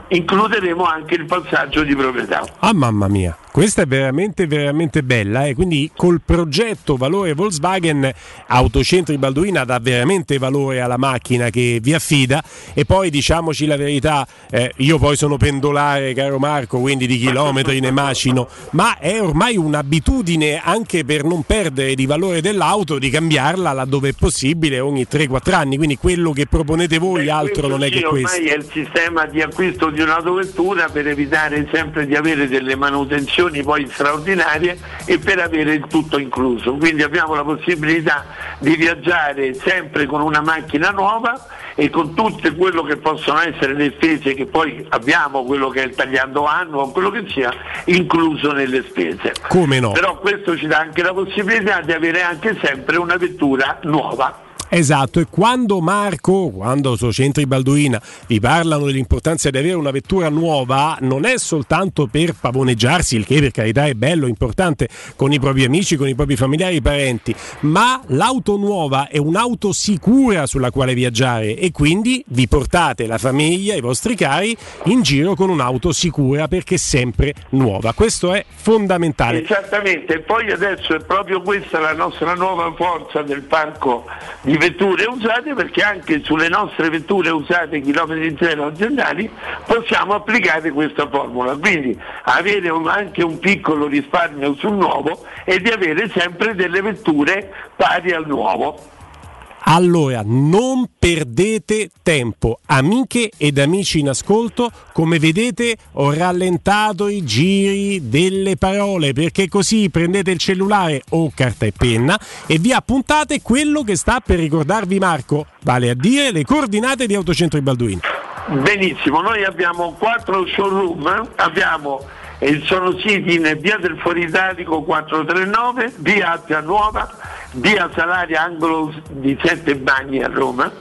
includeremo anche il passaggio di proprietà. Ah mamma mia, questa è veramente veramente bella e quindi col progetto Valore Volkswagen Autocentri Balduina dà veramente valore alla macchina che vi affida. E poi diciamoci la verità, eh, io poi sono pendolare caro Marco, quindi di chilometri ne macino, ma è ormai un'abitudine anche per non perdere di valore dell'auto di cambiarla laddove è possibile ogni 3-4 anni, quindi quello che proponete voi altro non è che Sì, questo. ormai è il sistema di acquisto di un'autovettura per evitare sempre di avere delle manutenzioni poi straordinarie e per avere il tutto incluso. Quindi abbiamo la possibilità di viaggiare sempre con una macchina nuova e con tutto quello che possono essere le spese che poi abbiamo, quello che è il tagliando annuo, quello che sia, incluso nelle spese. Come no? Però questo ci dà anche la possibilità di avere anche sempre una vettura nuova. Esatto, e quando Marco, quando Socientri Balduina vi parlano dell'importanza di avere una vettura nuova, non è soltanto per pavoneggiarsi, il che per carità è bello, importante con i propri amici, con i propri familiari, i parenti, ma l'auto nuova è un'auto sicura sulla quale viaggiare e quindi vi portate la famiglia, i vostri cari in giro con un'auto sicura perché sempre nuova. Questo è fondamentale. Esattamente, e poi adesso è proprio questa la nostra nuova forza del parco di vetture usate perché anche sulle nostre vetture usate chilometri zero aziendali possiamo applicare questa formula, quindi avere un- anche un piccolo risparmio sul nuovo e di avere sempre delle vetture pari al nuovo. Allora, non perdete tempo, amiche ed amici in ascolto, come vedete ho rallentato i giri delle parole perché così prendete il cellulare o carta e penna e vi appuntate quello che sta per ricordarvi Marco, vale a dire le coordinate di Autocentro di Balduino. Benissimo, noi abbiamo quattro showroom, abbiamo sono siti in via del Fuoritalico 439, via Appia Nuova, via Salaria angolo di Sette Bagni a Roma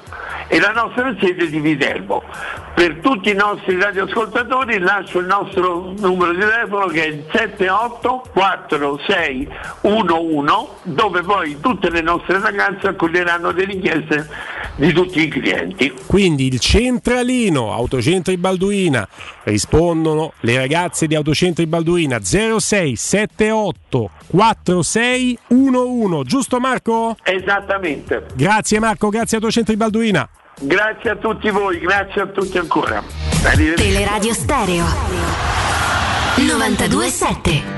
e la nostra sede di Viterbo. Per tutti i nostri radioascoltatori lascio il nostro numero di telefono che è il 784611 dove poi tutte le nostre ragazze accoglieranno le richieste di tutti i clienti. Quindi il centralino Autocentri Balduina rispondono le ragazze di Autocentri Balduina 0678 4611, giusto Marco? Esattamente. Grazie Marco, grazie Autocentri Balduina. Grazie a tutti voi, grazie a tutti ancora. Teleradio Stereo 927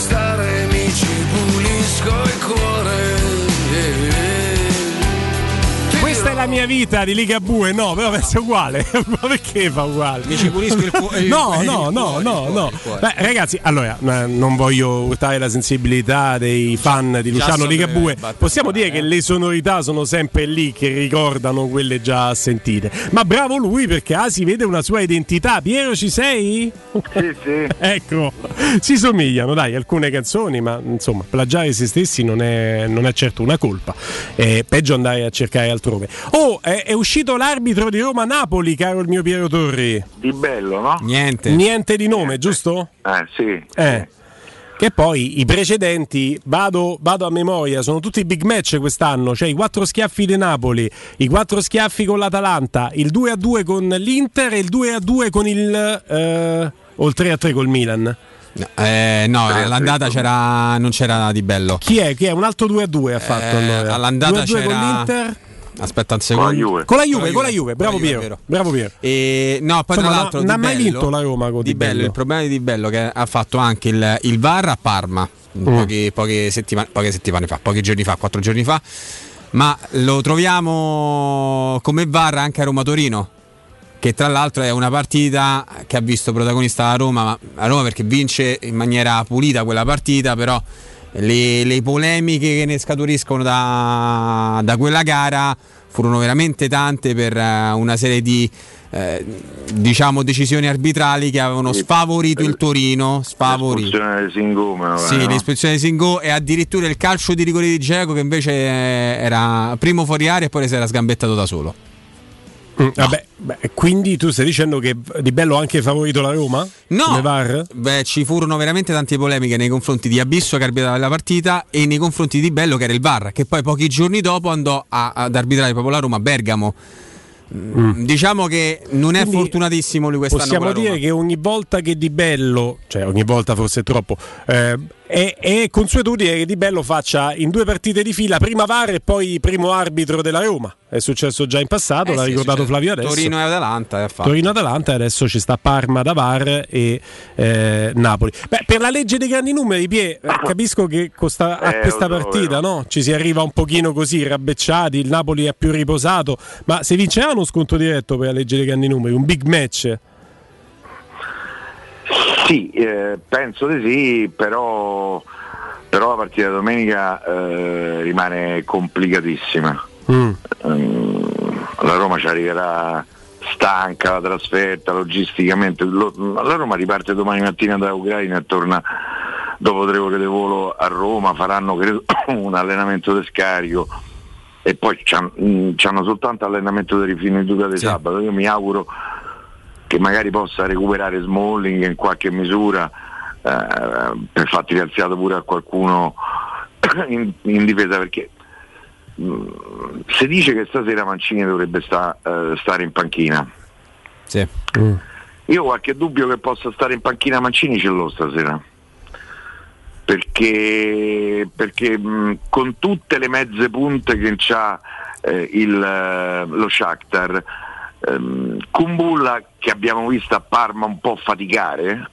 stare mi ci pulisco la mia vita di Ligabue, no, però è uguale. Ma perché fa uguale? Mi ci pulisco il cu- il- No, no, no, cuore, no, no. cuore, cuore. Beh, ragazzi, allora, eh, non voglio urtare la sensibilità dei fan di Luciano Ligabue. Possiamo dire che le sonorità sono sempre lì che ricordano quelle già sentite. Ma bravo lui perché ah, si vede una sua identità. Piero, ci sei? Sì, sì. ecco, si somigliano, dai, alcune canzoni, ma insomma, plagiare se stessi non è, non è certo una colpa. È peggio andare a cercare altrove. Oh, è, è uscito l'arbitro di Roma-Napoli, caro il mio Piero Torri. Di bello, no? Niente. Niente di nome, giusto? Eh sì. Eh. Che poi i precedenti, vado, vado, a memoria, sono tutti big match quest'anno, cioè i quattro schiaffi di Napoli, i quattro schiaffi con l'Atalanta, il 2-2 con l'Inter e il 2-2 con il... Eh, o il 3-3 col Milan. Eh, no, all'andata c'era, non c'era di bello. Chi è? Chi è? Un altro 2-2 ha fatto Eh, allora. all'andata 2-2 c'era- con l'Inter. Aspetta un secondo. Con la Juve, con la Juve, bravo Con la Juve, Piero. vero. Bravo Piero. E, no, poi Insomma, tra l'altro non ha mai vinto la Roma con Di Di Bello, Bello. il problema di Di Bello che ha fatto anche il, il VAR a Parma Mm. poche, poche settimane, poche settimane fa, pochi giorni fa, quattro giorni fa, ma lo troviamo come VAR anche a Roma Torino. Che tra l'altro è una partita che ha visto protagonista la Roma, ma la Roma perché vince in maniera pulita quella partita, però le, le polemiche che ne scaturiscono da, da quella gara furono veramente tante per eh, una serie di eh, diciamo decisioni arbitrali che avevano sfavorito il Torino, sfavorito. L'espulsione di Singome, Sì, no? l'ispezione di Singo e addirittura il calcio di rigore di Geco che invece era primo fuori area e poi si era sgambettato da solo. Mm, Vabbè, beh, quindi tu stai dicendo che Di Bello ha anche favorito la Roma? No? Beh, ci furono veramente tante polemiche nei confronti di Abisso che arbitrava la partita e nei confronti di Bello che era il VAR, che poi pochi giorni dopo andò a- ad arbitrare proprio la Roma a Bergamo. Mm, Diciamo che non è Quindi fortunatissimo lui quest'anno Possiamo dire che ogni volta che Di Bello, cioè ogni volta forse troppo, eh, è, è consuetudine che Di Bello faccia in due partite di fila prima VAR e poi primo arbitro della Roma. È successo già in passato, Eh l'ha sì, ricordato. Flavio adesso. Torino e Atalanta e fatto. Torino-Atalanta e adesso ci sta Parma da VAR e eh, Napoli. Beh, per la legge dei grandi numeri, Pie, eh, capisco che costa- a Eh, questa partita no? ci si arriva un pochino così, rabbecciati, il Napoli è più riposato, ma se vincerà uno sconto diretto per la legge dei grandi numeri, un big match. Sì, eh, penso di sì, però, però la partita domenica eh, rimane complicatissima. Mm. Ehm, la Roma ci arriverà stanca la trasferta, logisticamente. Lo- la Roma riparte domani mattina da Ucraina e torna dopo tre ore di volo a Roma, faranno credo un allenamento di scarico e poi mm, c'hanno soltanto allenamento di rifinitura di sabato. Io mi auguro che magari possa recuperare Smalling in qualche misura eh, per far tirare pure a qualcuno in, in difesa perché mh, si dice che stasera Mancini dovrebbe sta- eh, stare in panchina. Sì. io qualche dubbio che possa stare in panchina Mancini ce l'ho stasera. Perché, perché mh, con tutte le mezze punte che c'ha eh, il, eh, lo Shakhtar ehm, Kumbulla che abbiamo visto a Parma un po' faticare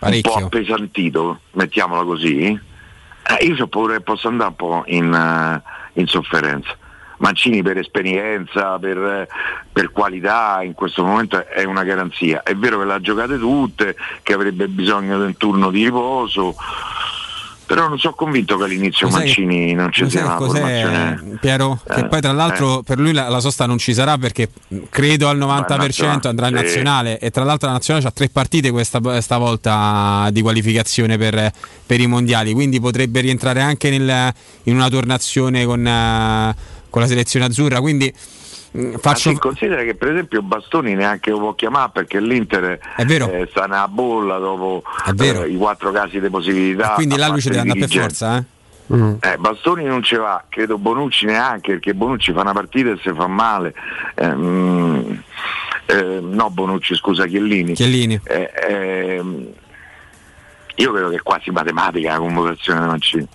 un po' appesantito mettiamola così eh, io ho paura che possa andare un po' in, eh, in sofferenza Mancini per esperienza, per, eh, per qualità in questo momento è una garanzia. È vero che l'ha giocate tutte, che avrebbe bisogno di un turno di riposo, però non sono convinto che all'inizio sai Mancini non ci sia una cos'è, formazione. Piero? Che Eh, poi tra l'altro per lui la, la sosta non ci sarà perché credo al 90% nazionale, andrà in sì. nazionale e tra l'altro la nazionale ha tre partite questa, stavolta di qualificazione per, per i mondiali, quindi potrebbe rientrare anche nel- in una tornazione con, eh, con la selezione azzurra. Quindi faccio... Ma sì, considera che per esempio Bastoni neanche lo può chiamare perché l'Inter eh, sta nella bolla dopo vero. eh, i quattro casi di positività. quindi a là lui parte ci deve andare per forza, eh? Eh, Bastoni non ce va, credo Bonucci neanche, perché Bonucci fa una partita e si fa male. Eh, mm, eh, no, Bonucci, scusa, Chiellini. Chiellini. Eh, ehm, io credo che è quasi matematica la convocazione di Mancini.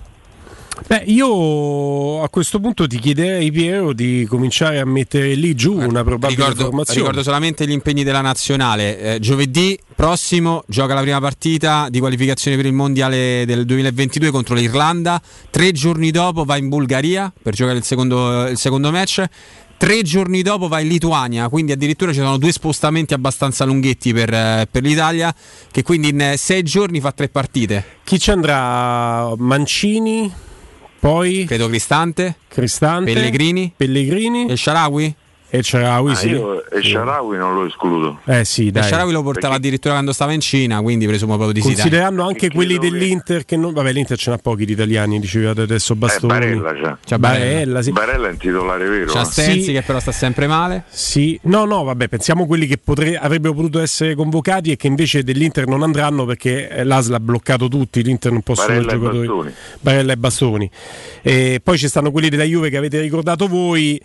Beh, io a questo punto ti chiederei, Piero, di cominciare a mettere lì giù una probabile Ricordo, formazione. ricordo solamente gli impegni della nazionale. Eh, giovedì prossimo gioca la prima partita di qualificazione per il mondiale del 2022 contro l'Irlanda. Tre giorni dopo va in Bulgaria per giocare il secondo, il secondo match. Tre giorni dopo va in Lituania, quindi addirittura ci sono due spostamenti abbastanza lunghetti per, eh, per l'Italia, che quindi in eh, sei giorni fa tre partite. Chi ci andrà? Mancini, poi? Credo Cristante, Cristante, Pellegrini, Pellegrini. E Sharawi. E Sharawi, Ah, sì. io e Sharawi non lo escludo. Eh sì, dai. Sharawi lo portava addirittura quando stava in Cina, quindi presumo proprio di sì. dai. Considerando anche quelli dell'Inter che non... Vabbè, l'Inter ce n'ha pochi di italiani, dicevate adesso Bastoni. Eh, Barella c'ha. C'ha Barella, sì. Barella è un titolare vero. C'ha eh. Stenzi Sì. che però sta sempre male. Sì, no, no, vabbè, pensiamo a quelli che potre- avrebbero potuto essere convocati e che invece dell'Inter non andranno perché eh, l'ASL ha bloccato tutti, l'Inter non possono Barella e giocatori. Bastoni. Barella e Bastoni. E poi ci stanno quelli della Juve che avete ricordato voi.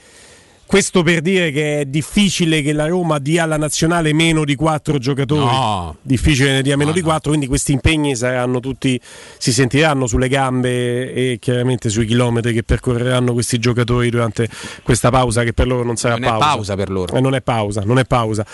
Questo per dire che è difficile che la Roma dia alla nazionale meno di quattro giocatori. No. Difficile che ne dia meno di quattro, quindi questi impegni saranno tutti, si sentiranno sulle gambe e chiaramente sui chilometri che percorreranno questi giocatori durante questa pausa che per loro non sarà Non è pausa. pausa per loro. Eh, non è pausa, non è pausa.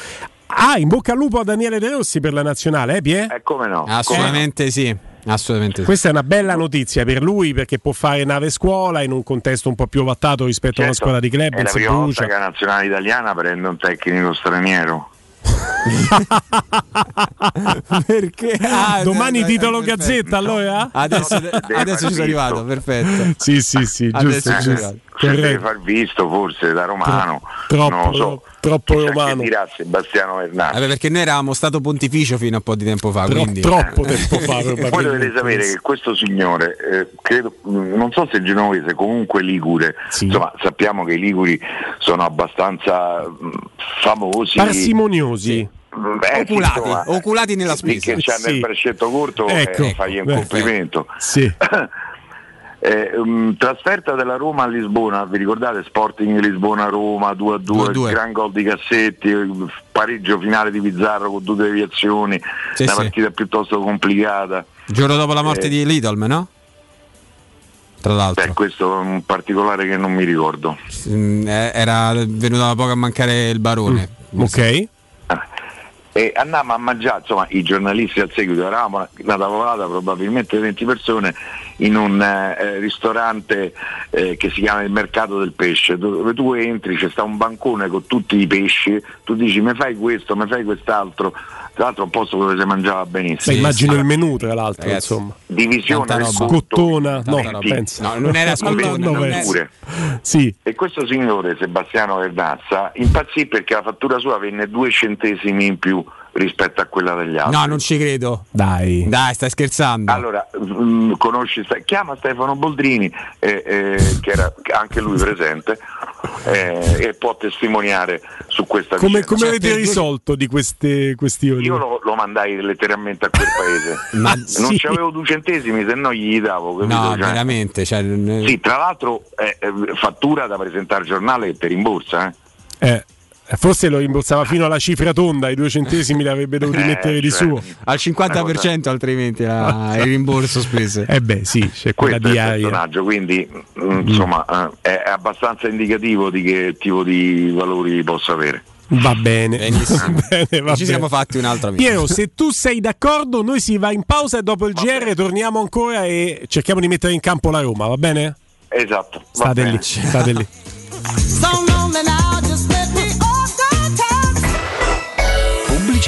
Ah, in bocca al lupo a Daniele De Rossi per la nazionale, eh Pie? Eh, come no? Assolutamente sì. Assolutamente sì. Questa è una bella notizia per lui perché può fare nave scuola in un contesto un po' più ovattato rispetto a una Certo, squadra di club. È la prima volta brucia. che la nazionale italiana prende un tecnico straniero. Perché? Ah, Domani dai, titolo perfetto. Gazzetta allora? Adesso, Deve adesso ci sono arrivato, perfetto. Sì, sì, sì, Adesso giusto, ci giusto. deve far visto forse da romano. Troppo, non lo so. troppo Chissà romano. Che dirà Sebastiano Hernandez. Vabbè, perché noi eravamo stato pontificio fino a un po' di tempo fa. Tro- quindi... troppo tempo fa, Voi dovete sapere che questo signore, eh, credo, non so se genovese, comunque ligure, insomma sappiamo che i liguri sono abbastanza mh, famosi. Parsimoniosi. Mm, eh, sì, Oculati, insomma, oculati nella spesa. che c'ha Sì. nel braccetto corto Ecco. eh, fagli un Beh, complimento. Sì. Eh, um, trasferta della Roma a Lisbona, vi ricordate Sporting Lisbona-Roma 2-2, 2-2. il gran gol di Cassetti, il pareggio finale di Pizzarro con due deviazioni, Sì, una sì. partita piuttosto complicata. Il giorno dopo la morte Eh. di Lidl, no? Tra l'altro. Beh, questo è un particolare che non mi ricordo. Mm, eh, Era venuto da poco a mancare il barone. Ok. E andammo a mangiare, insomma, i giornalisti al seguito, eravamo una tavolata probabilmente 20 persone in un eh, ristorante eh, che si chiama il Mercato del Pesce, dove tu entri, c'è sta un bancone con tutti i pesci, tu dici mi fai questo, mi fai quest'altro, tra l'altro è un posto dove si mangiava benissimo. Beh, immagino il menù, tra l'altro, Ragazzi, insomma. Divisione Tanta roba. Scottona, no, penso. No, non era scottona, No, no, non penso. era- Sì. E questo signore Sebastiano Verdazza impazzì perché la fattura sua venne due centesimi in più rispetto a quella degli altri. No, non ci credo. Dai. Dai, stai scherzando. Allora, mm, conosci, chiama Stefano Boldrini, eh, eh, che era anche lui presente, eh, e può testimoniare su questa Come, vicenda. come Cioè, avete due- risolto di queste questioni? Io lo, lo mandai letteralmente a quel paese. Ma Non sì. c'avevo due centesimi, se no gli davo. capito? no, Cioè, veramente. Cioè, Sì, tra l'altro fattura da presentare al giornale che ti rimborsa. Eh. Eh, forse lo rimborsava fino alla cifra tonda, i due centesimi li avrebbe dovuti Eh, mettere di cioè, suo. al 50% altrimenti la- il rimborso spese. Eh beh, sì, c'è quella Questo è il diaria. personaggio, quindi mm, insomma eh, è abbastanza indicativo di che tipo di valori possa avere. Va bene. Va bene, va ci bene. siamo fatti un altro amico. Piero, se tu sei d'accordo, noi si va in pausa e dopo il GR torniamo ancora e cerchiamo di mettere in campo la Roma, va bene? Esatto. va State bene. lì, state lì.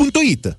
punctuită.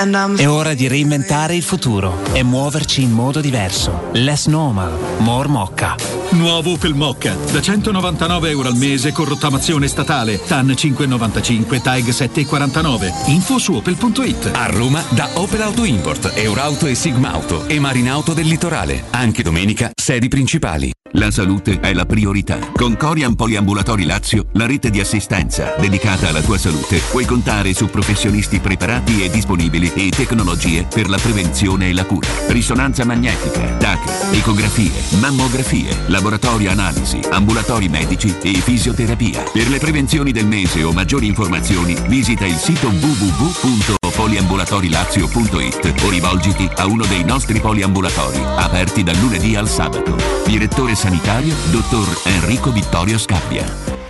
È ora di reinventare il futuro e muoverci in modo diverso. Less normal, more mocca. Nuovo Opel Mocca, da 199 euro al mese con rottamazione statale, TAN 5,95, TAG 7,49. Info su opel.it. A Roma da Opel Auto Import, Eurauto e Sigma Auto e Marinauto del Litorale. Anche domenica, sedi principali. La salute è la priorità. Con Corian Poliambulatori Lazio, la rete di assistenza dedicata alla tua salute, puoi contare su professionisti preparati e disponibili e tecnologie per la prevenzione e la cura. Risonanza magnetica, DAC, ecografie, mammografie, laboratorio analisi, ambulatori medici e fisioterapia. Per le prevenzioni del mese o maggiori informazioni, visita il sito www.poliambulatorilazio.it o rivolgiti a uno dei nostri poliambulatori, aperti dal lunedì al sabato. Direttore sanitario, dottor Enrico Vittorio Scabbia.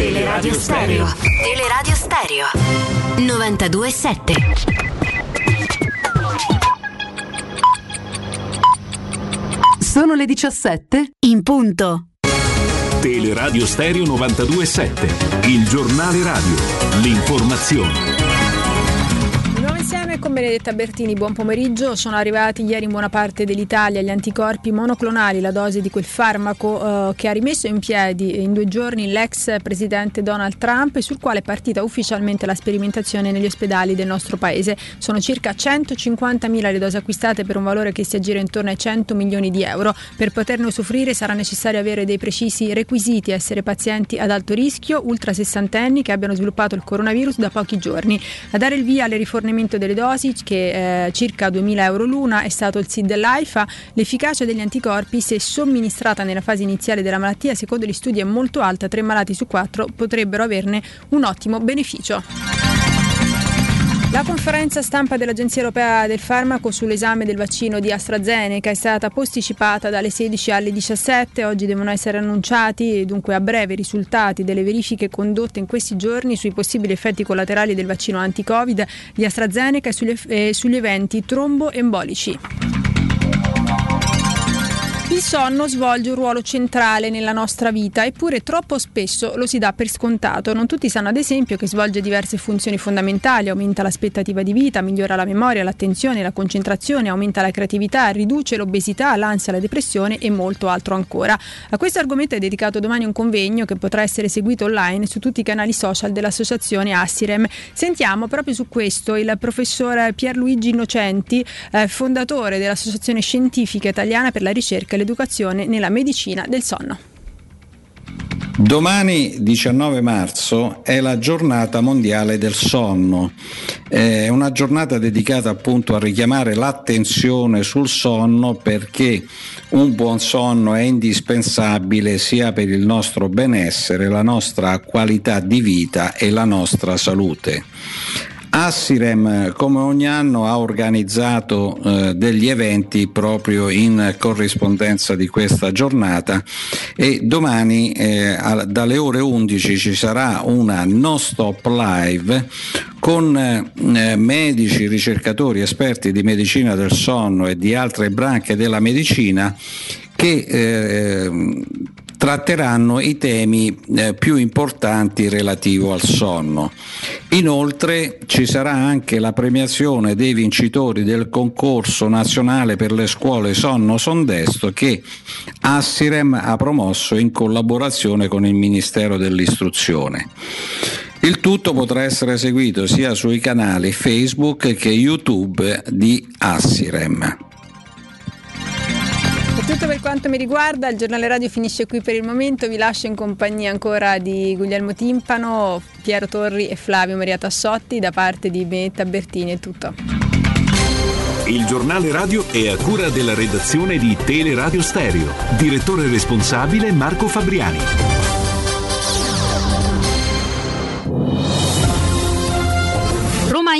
Teleradio Stereo. Teleradio Stereo. 92.7. Sono le 17 in punto. Teleradio Stereo 927, il giornale radio, l'informazione. Insieme con Benedetta Bertini, buon pomeriggio. Sono arrivati ieri in buona parte dell'Italia gli anticorpi monoclonali, la dose di quel farmaco eh, che ha rimesso in piedi in due giorni l'ex presidente Donald Trump e sul quale è partita ufficialmente la sperimentazione negli ospedali del nostro paese. Sono circa 150.000 le dosi acquistate per un valore che si aggira intorno ai 100 milioni di euro. Per poterne usufruire sarà necessario avere dei precisi requisiti, essere pazienti ad alto rischio, ultra sessantenni che abbiano sviluppato il coronavirus da pochi giorni. A dare il via alle rifornimento delle dosi, che eh, circa 2000 euro l'una, è stato il SID dell'AIFA. L'efficacia degli anticorpi, se somministrata nella fase iniziale della malattia, secondo gli studi è molto alta, tre malati su quattro potrebbero averne un ottimo beneficio. La conferenza stampa dell'Agenzia Europea del Farmaco sull'esame del vaccino di AstraZeneca è stata posticipata dalle 16 alle 17. Oggi devono essere annunciati dunque a breve i risultati delle verifiche condotte in questi giorni sui possibili effetti collaterali del vaccino anti-Covid di AstraZeneca e sugli, eh, sugli eventi tromboembolici. Il sonno svolge un ruolo centrale nella nostra vita, eppure troppo spesso lo si dà per scontato. Non tutti sanno ad esempio che svolge diverse funzioni fondamentali, aumenta l'aspettativa di vita, migliora la memoria, l'attenzione, la concentrazione, aumenta la creatività, riduce l'obesità, l'ansia, la depressione e molto altro ancora. A questo argomento è dedicato domani un convegno che potrà essere seguito online su tutti i canali social dell'associazione Assirem. Sentiamo proprio su questo il professor Pierluigi Innocenti, eh, fondatore dell'Associazione Scientifica Italiana per la ricerca e l'educazione nella medicina del sonno. Domani 19 marzo è la giornata mondiale del sonno, è una giornata dedicata appunto a richiamare l'attenzione sul sonno perché un buon sonno è indispensabile sia per il nostro benessere, la nostra qualità di vita e la nostra salute. Assirem, come ogni anno, ha organizzato eh, degli eventi proprio in corrispondenza di questa giornata e domani eh, a, dalle ore 11 ci sarà una no stop live con eh, medici, ricercatori, esperti di medicina del sonno e di altre branche della medicina che eh, tratteranno i temi eh, più importanti relativi al sonno. Inoltre ci sarà anche la premiazione dei vincitori del concorso nazionale per le scuole sonno sondesto che Assirem ha promosso in collaborazione con il Ministero dell'Istruzione. Il tutto potrà essere seguito sia sui canali Facebook che YouTube di Assirem. È tutto per quanto mi riguarda, il giornale radio finisce qui per il momento, vi lascio in compagnia ancora di Guglielmo Timpano, Piero Torri e Flavio Maria Tassotti da parte di Benetta Bertini, è tutto. Il giornale radio è a cura della redazione di Teleradio Stereo, direttore responsabile Marco Fabriani.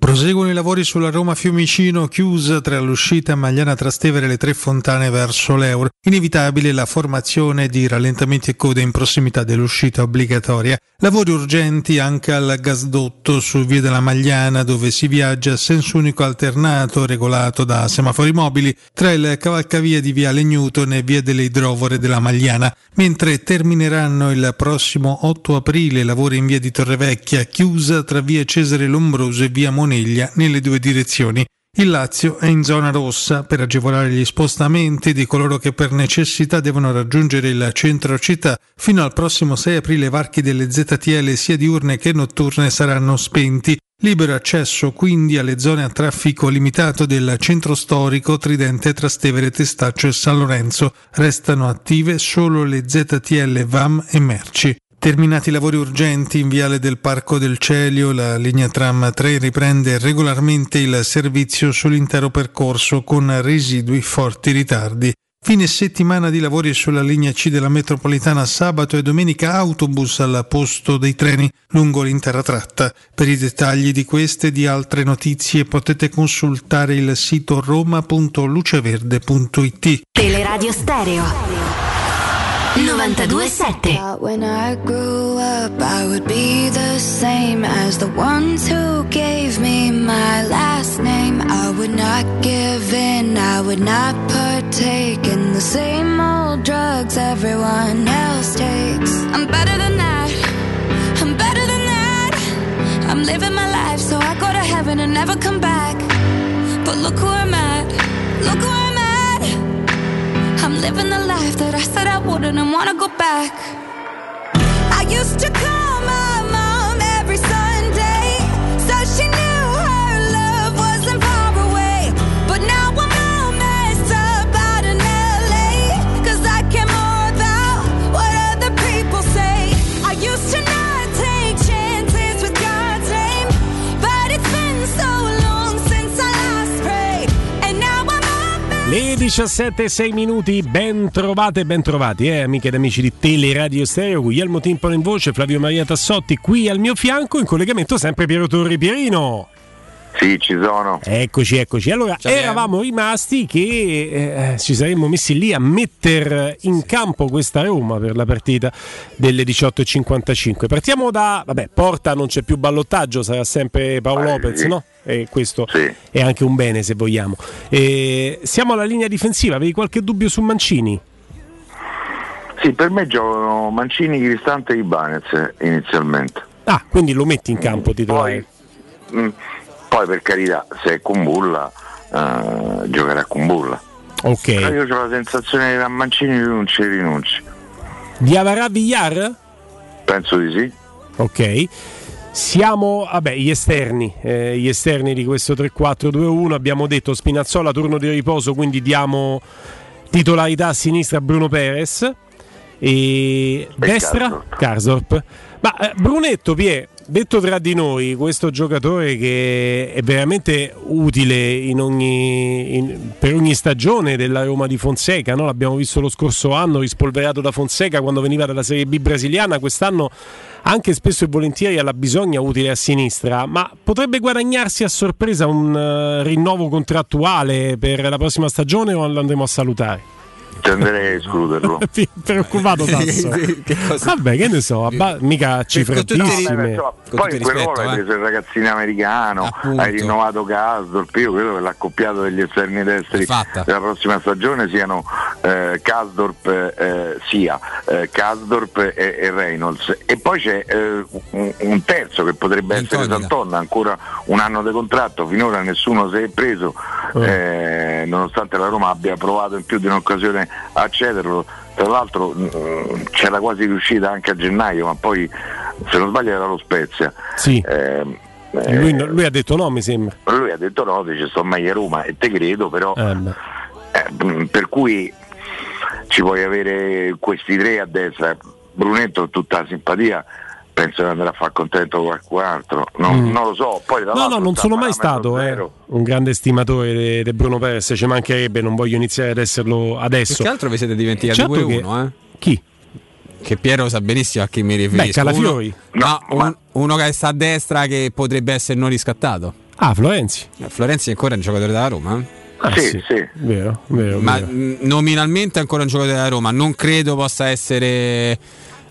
Proseguono i lavori sulla Roma Fiumicino chiusa tra l'uscita Magliana Trastevere e le tre fontane verso l'Eur. Inevitabile la formazione di rallentamenti e code in prossimità dell'uscita obbligatoria. Lavori urgenti anche al gasdotto su via della Magliana dove si viaggia a senso unico alternato regolato da semafori mobili tra il cavalcavia di viale Newton e via delle Idrovore della Magliana, mentre termineranno il prossimo 8 aprile lavori in via di Torrevecchia chiusa tra via Cesare Lombroso e via Moneglia nelle due direzioni. Il Lazio è in zona rossa per agevolare gli spostamenti di coloro che per necessità devono raggiungere il centro città. Fino al prossimo 6 aprile i varchi delle ZTL sia diurne che notturne saranno spenti. Libero accesso quindi alle zone a traffico limitato del centro storico Tridente, Trastevere, Testaccio e San Lorenzo. Restano attive solo le ZTL VAM e Merci. Terminati i lavori urgenti in viale del Parco del Celio, la linea tram 3 riprende regolarmente il servizio sull'intero percorso con residui forti ritardi. Fine settimana di lavori sulla linea C della metropolitana sabato e domenica autobus al posto dei treni lungo l'intera tratta. Per i dettagli di queste e di altre notizie potete consultare il sito roma.luceverde.it. Teleradio Stereo 927 When I grew up, I would be the same as the ones who gave me my last name. I would not give in, I would not partake in the same old drugs everyone else takes. I'm better than that, I'm better than that. I'm living my life so I go to heaven and never come back. But look who I'm at, look who I'm living the life that I said I wouldn't and wanna go back. I used to my 17 e 6 minuti, ben trovate, ben trovati, eh, amiche ed amici di Teleradio Stereo, Guglielmo Timpano in voce, Flavio Maria Tassotti qui al mio fianco, in collegamento sempre Piero Torri Pierino. Sì, ci sono. Eccoci, eccoci. Allora, Ciao, eravamo rimasti che eh, ci saremmo messi lì a mettere in campo questa Roma per la partita delle 18.55. Partiamo da, vabbè, Porta non c'è più ballottaggio, sarà sempre Paolo Eh, Lopez, sì. no? E questo è anche un bene se vogliamo. E siamo alla linea difensiva, avevi qualche dubbio su Mancini? Sì, per me giocano Mancini, Cristante e Ibanez inizialmente. Ah, quindi lo metti in campo titolare. Mm, Poi per carità, se è con Bulla, eh, giocherà con Bulla. Ok. Però io ho la sensazione che a Mancini non ci rinunci. Diavara Villar? Penso di sì. Ok. Siamo, vabbè, gli esterni, eh, gli esterni di questo 3-4-2-1. Abbiamo detto Spinazzola, turno di riposo, quindi diamo titolarità a sinistra a Bruno Perez. E, destra Karsdorp. Ma eh, Brunetto, Pie, detto tra di noi, questo giocatore che è veramente utile in ogni, in- per ogni stagione della Roma di Fonseca, no? l'abbiamo visto lo scorso anno rispolverato da Fonseca quando veniva dalla Serie B brasiliana, quest'anno anche spesso e volentieri alla bisogna utile a sinistra, ma potrebbe guadagnarsi a sorpresa un eh, rinnovo contrattuale per la prossima stagione o lo andremo a salutare? Tenderei a escluderlo. Preoccupato Tasso. Vabbè, che ne so, abba- mica cifre No, poi in quel ruolo hai preso il ragazzino americano, hai rinnovato Kasdorp, io credo che l'accoppiato degli esterni destri della prossima stagione siano eh, Kasdorp eh, sia eh, Kasdorp e, e Reynolds. E poi c'è eh, un, un terzo che potrebbe essere Santonna, ancora un anno di contratto, finora nessuno si è preso eh, nonostante la Roma abbia provato in più di un'occasione a cederlo, tra l'altro mh, c'era quasi riuscita anche a gennaio, ma poi se non sbaglio era lo Spezia. Sì. Ehm, eh, Lui, lui ha detto no, mi sembra. lui ha detto no, dice sto meglio a Roma e te credo, però eh, mh, per cui ci puoi avere questi tre a destra, Brunetto tutta la simpatia, penso che andrà a far contento qualcun altro, no, Mm. non lo so, poi No, no, non sono mai stato eh, un grande stimatore di Bruno Perez, ci mancherebbe, non voglio iniziare ad esserlo adesso. Più che altro vi siete dimenticati Certo pure che- uno, eh? Chi? Che Piero sa benissimo a chi mi riferisco. Calafiori. Uno, no, un- uno che sta a destra che potrebbe essere non riscattato. Ah, Florenzi. Florenzi è ancora un giocatore della Roma. eh? Ah, sì, Vero, vero, Ma vero. mh, nominalmente è ancora un giocatore della Roma. Non credo possa essere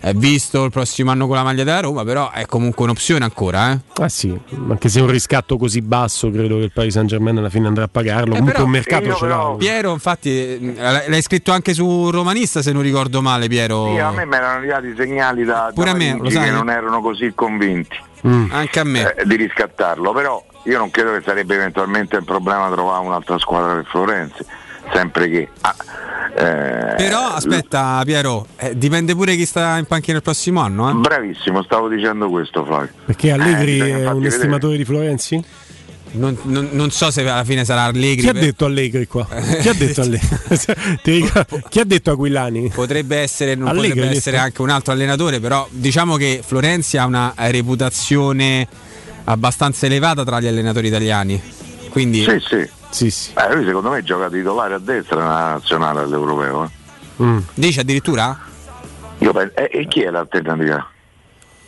eh, visto il prossimo anno con la maglia della Roma, però è comunque un'opzione ancora. Eh? Ah sì, anche se un riscatto così basso credo che il Paris Saint Germain alla fine andrà a pagarlo. Comunque però- un mercato ce l'ha. Piero, infatti, eh, l'hai scritto anche su Romanista, se non ricordo male, Piero. Sì, a me mi erano arrivati segnali da, Pure da a me, lo sai? che non erano così convinti Anche a me. eh, di riscattarlo, però io non credo che sarebbe eventualmente un problema trovare un'altra squadra per Florenzi, sempre che... ah, eh, Però aspetta, Piero, eh, dipende pure chi sta in panchina il prossimo anno. Eh? Bravissimo, stavo dicendo questo Flavio. Perché Allegri bisogna è un vedere. estimatore di Florenzi? Non, non- non so se alla fine sarà Allegri. Chi ha per- detto Allegri qua? Chi ha detto Allegri? Chi ha detto Aquilani? Potrebbe essere, non Allegri, potrebbe essere anche un altro allenatore, però diciamo che Florenzi ha una reputazione abbastanza elevata tra gli allenatori italiani. Quindi Sì, sì. Sì, sì. Eh, lui secondo me gioca titolare a destra nella nazionale all'europeo. eh. dice addirittura? Io pen- e, e chi è l'alternativa?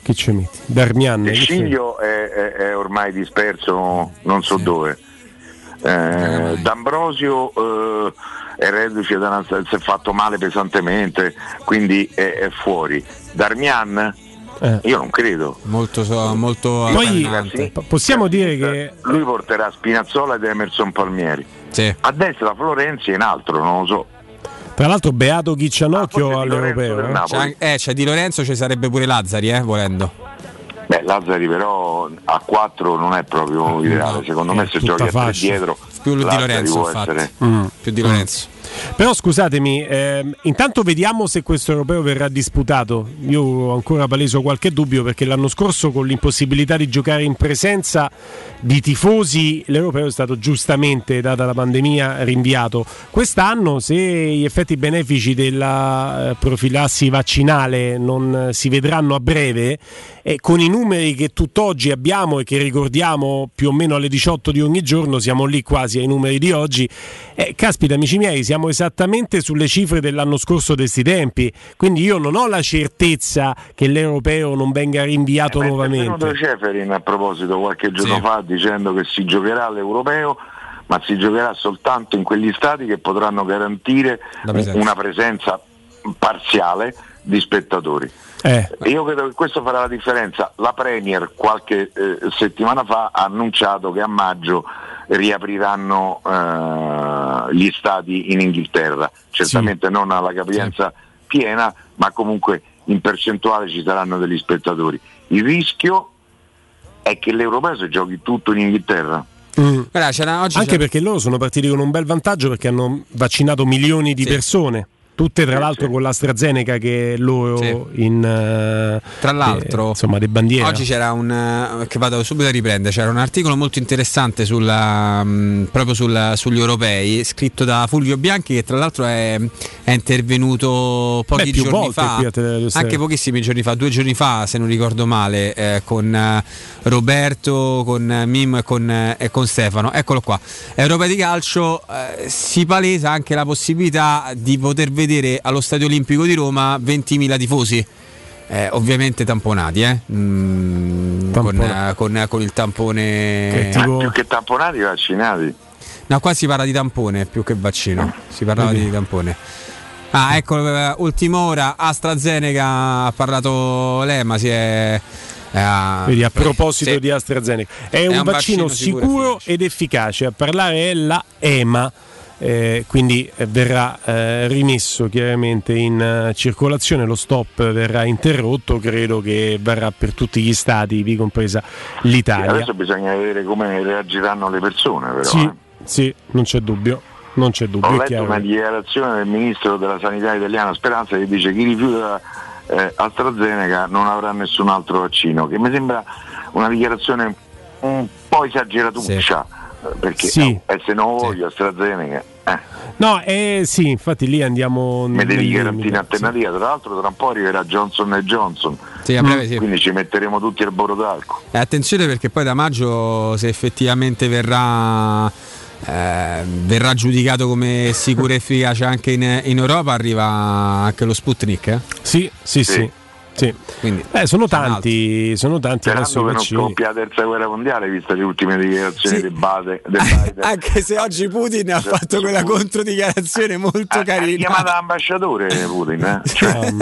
Chi ci metti? Darmian. Il? Ciglio è, è- è ormai disperso non so dove. Eh, D'Ambrosio eh, è reduce da una, si è fatto male pesantemente, quindi è, è fuori. Darmian? Eh. Io non credo. Molto, so- molto Poi possiamo dire che Lui porterà Spinazzola ed Emerson Palmieri. Sì. A destra Florenzi e in altro, non lo so. tra l'altro Beato Chiccianocchio Ah, Di all'europeo. Lorenzo eh. C'è, eh, c'è Di Lorenzo, ci sarebbe pure Lazzari, eh, volendo. Beh, Lazzari però a 4 non è proprio ideale, secondo me se giochi a 3 fascia. dietro Più di Lazzari Lorenzo, può infatti. essere Mm. Più di Lorenzo. Però scusatemi, ehm, intanto vediamo se questo europeo verrà disputato. Io ho ancora paleso qualche dubbio perché l'anno scorso con l'impossibilità di giocare in presenza di tifosi l'europeo è stato giustamente, data la pandemia, rinviato. Quest'anno se gli effetti benefici della eh, profilassi vaccinale non si vedranno a breve, e con i numeri che tutt'oggi abbiamo e che ricordiamo più o meno alle 18 di ogni giorno, siamo lì quasi ai numeri di oggi. Eh, caspita, amici miei, siamo esattamente sulle cifre dell'anno scorso di questi tempi. Quindi io non ho la certezza che l'europeo non venga rinviato È nuovamente. venuto Ceferin a proposito qualche giorno Sì. fa dicendo che si giocherà all'europeo ma si giocherà soltanto in quegli stati che potranno garantire presenza. una presenza parziale di spettatori. Eh, E Io credo che questo farà la differenza. La Premier qualche eh, settimana fa ha annunciato che a maggio riapriranno eh, gli stati in Inghilterra, certamente non alla capienza piena, ma comunque in percentuale ci saranno degli spettatori. Il rischio è che l'europeo si giochi tutto in Inghilterra. mm. Guarda, Anche c'era- perché loro sono partiti con un bel vantaggio perché hanno vaccinato milioni di Sì. persone. Tutte tra l'altro con l'AstraZeneca che loro sì. in uh, tra l'altro eh, insomma dei bandiere oggi c'era un uh, che vado subito a riprendere c'era un articolo molto interessante sulla, um, proprio sul, sugli europei scritto da Fulvio Bianchi che tra l'altro è, è intervenuto pochi Beh, giorni fa. anche pochissimi giorni fa due giorni fa se non ricordo male eh, con uh, Roberto con Mim e con, e con Stefano. Eccolo qua. Europei di calcio si palesa anche la possibilità di poter vedere vedere allo Stadio Olimpico di Roma 20.000 tifosi. Eh, ovviamente tamponati, eh? mm, con, con, con, il tampone. Che tipo... più che tamponati, vaccinati. No, qua si parla di tampone più che vaccino. Si parlava okay. di tampone. Ah, ecco, uh, ultima ora, AstraZeneca ha parlato Lema, si è. Uh, Vedi, a proposito sì. di AstraZeneca, è, è un, un, vaccino, vaccino sicuro ed efficace. A parlare è la EMA eh, quindi eh, verrà eh, rimesso chiaramente in uh, circolazione, lo stop verrà interrotto, credo che verrà per tutti gli stati, vi compresa l'Italia. Sì, adesso bisogna vedere come reagiranno le persone, però. Sì, eh. sì non c'è dubbio. Non c'è dubbio. Ho letto una dichiarazione del ministro della sanità italiana Speranza che dice chi rifiuta eh, AstraZeneca non avrà nessun altro vaccino, che mi sembra una dichiarazione un po' esageratuccia. Sì perché sì. no, eh, se non voglio sì. AstraZeneca eh. no eh, sì infatti lì andiamo mi devi garantire in alternativa sì. tra l'altro tra un po' arriverà Johnson Johnson sì, breve, sì. quindi ci metteremo tutti al Borodalco eh, attenzione perché poi da maggio se effettivamente verrà eh, verrà giudicato come sicuro e efficace anche in, in, Europa arriva anche lo Sputnik eh? sì sì sì, sì. Sì. Quindi, eh, sono, tanti, sono tanti Sperando che non scoppia la terza guerra mondiale, viste le ultime dichiarazioni sì. del Biden. Anche se oggi Putin ha fatto quella controdichiarazione molto eh, carina. È chiamata ambasciatore Putin. Eh? Cioè,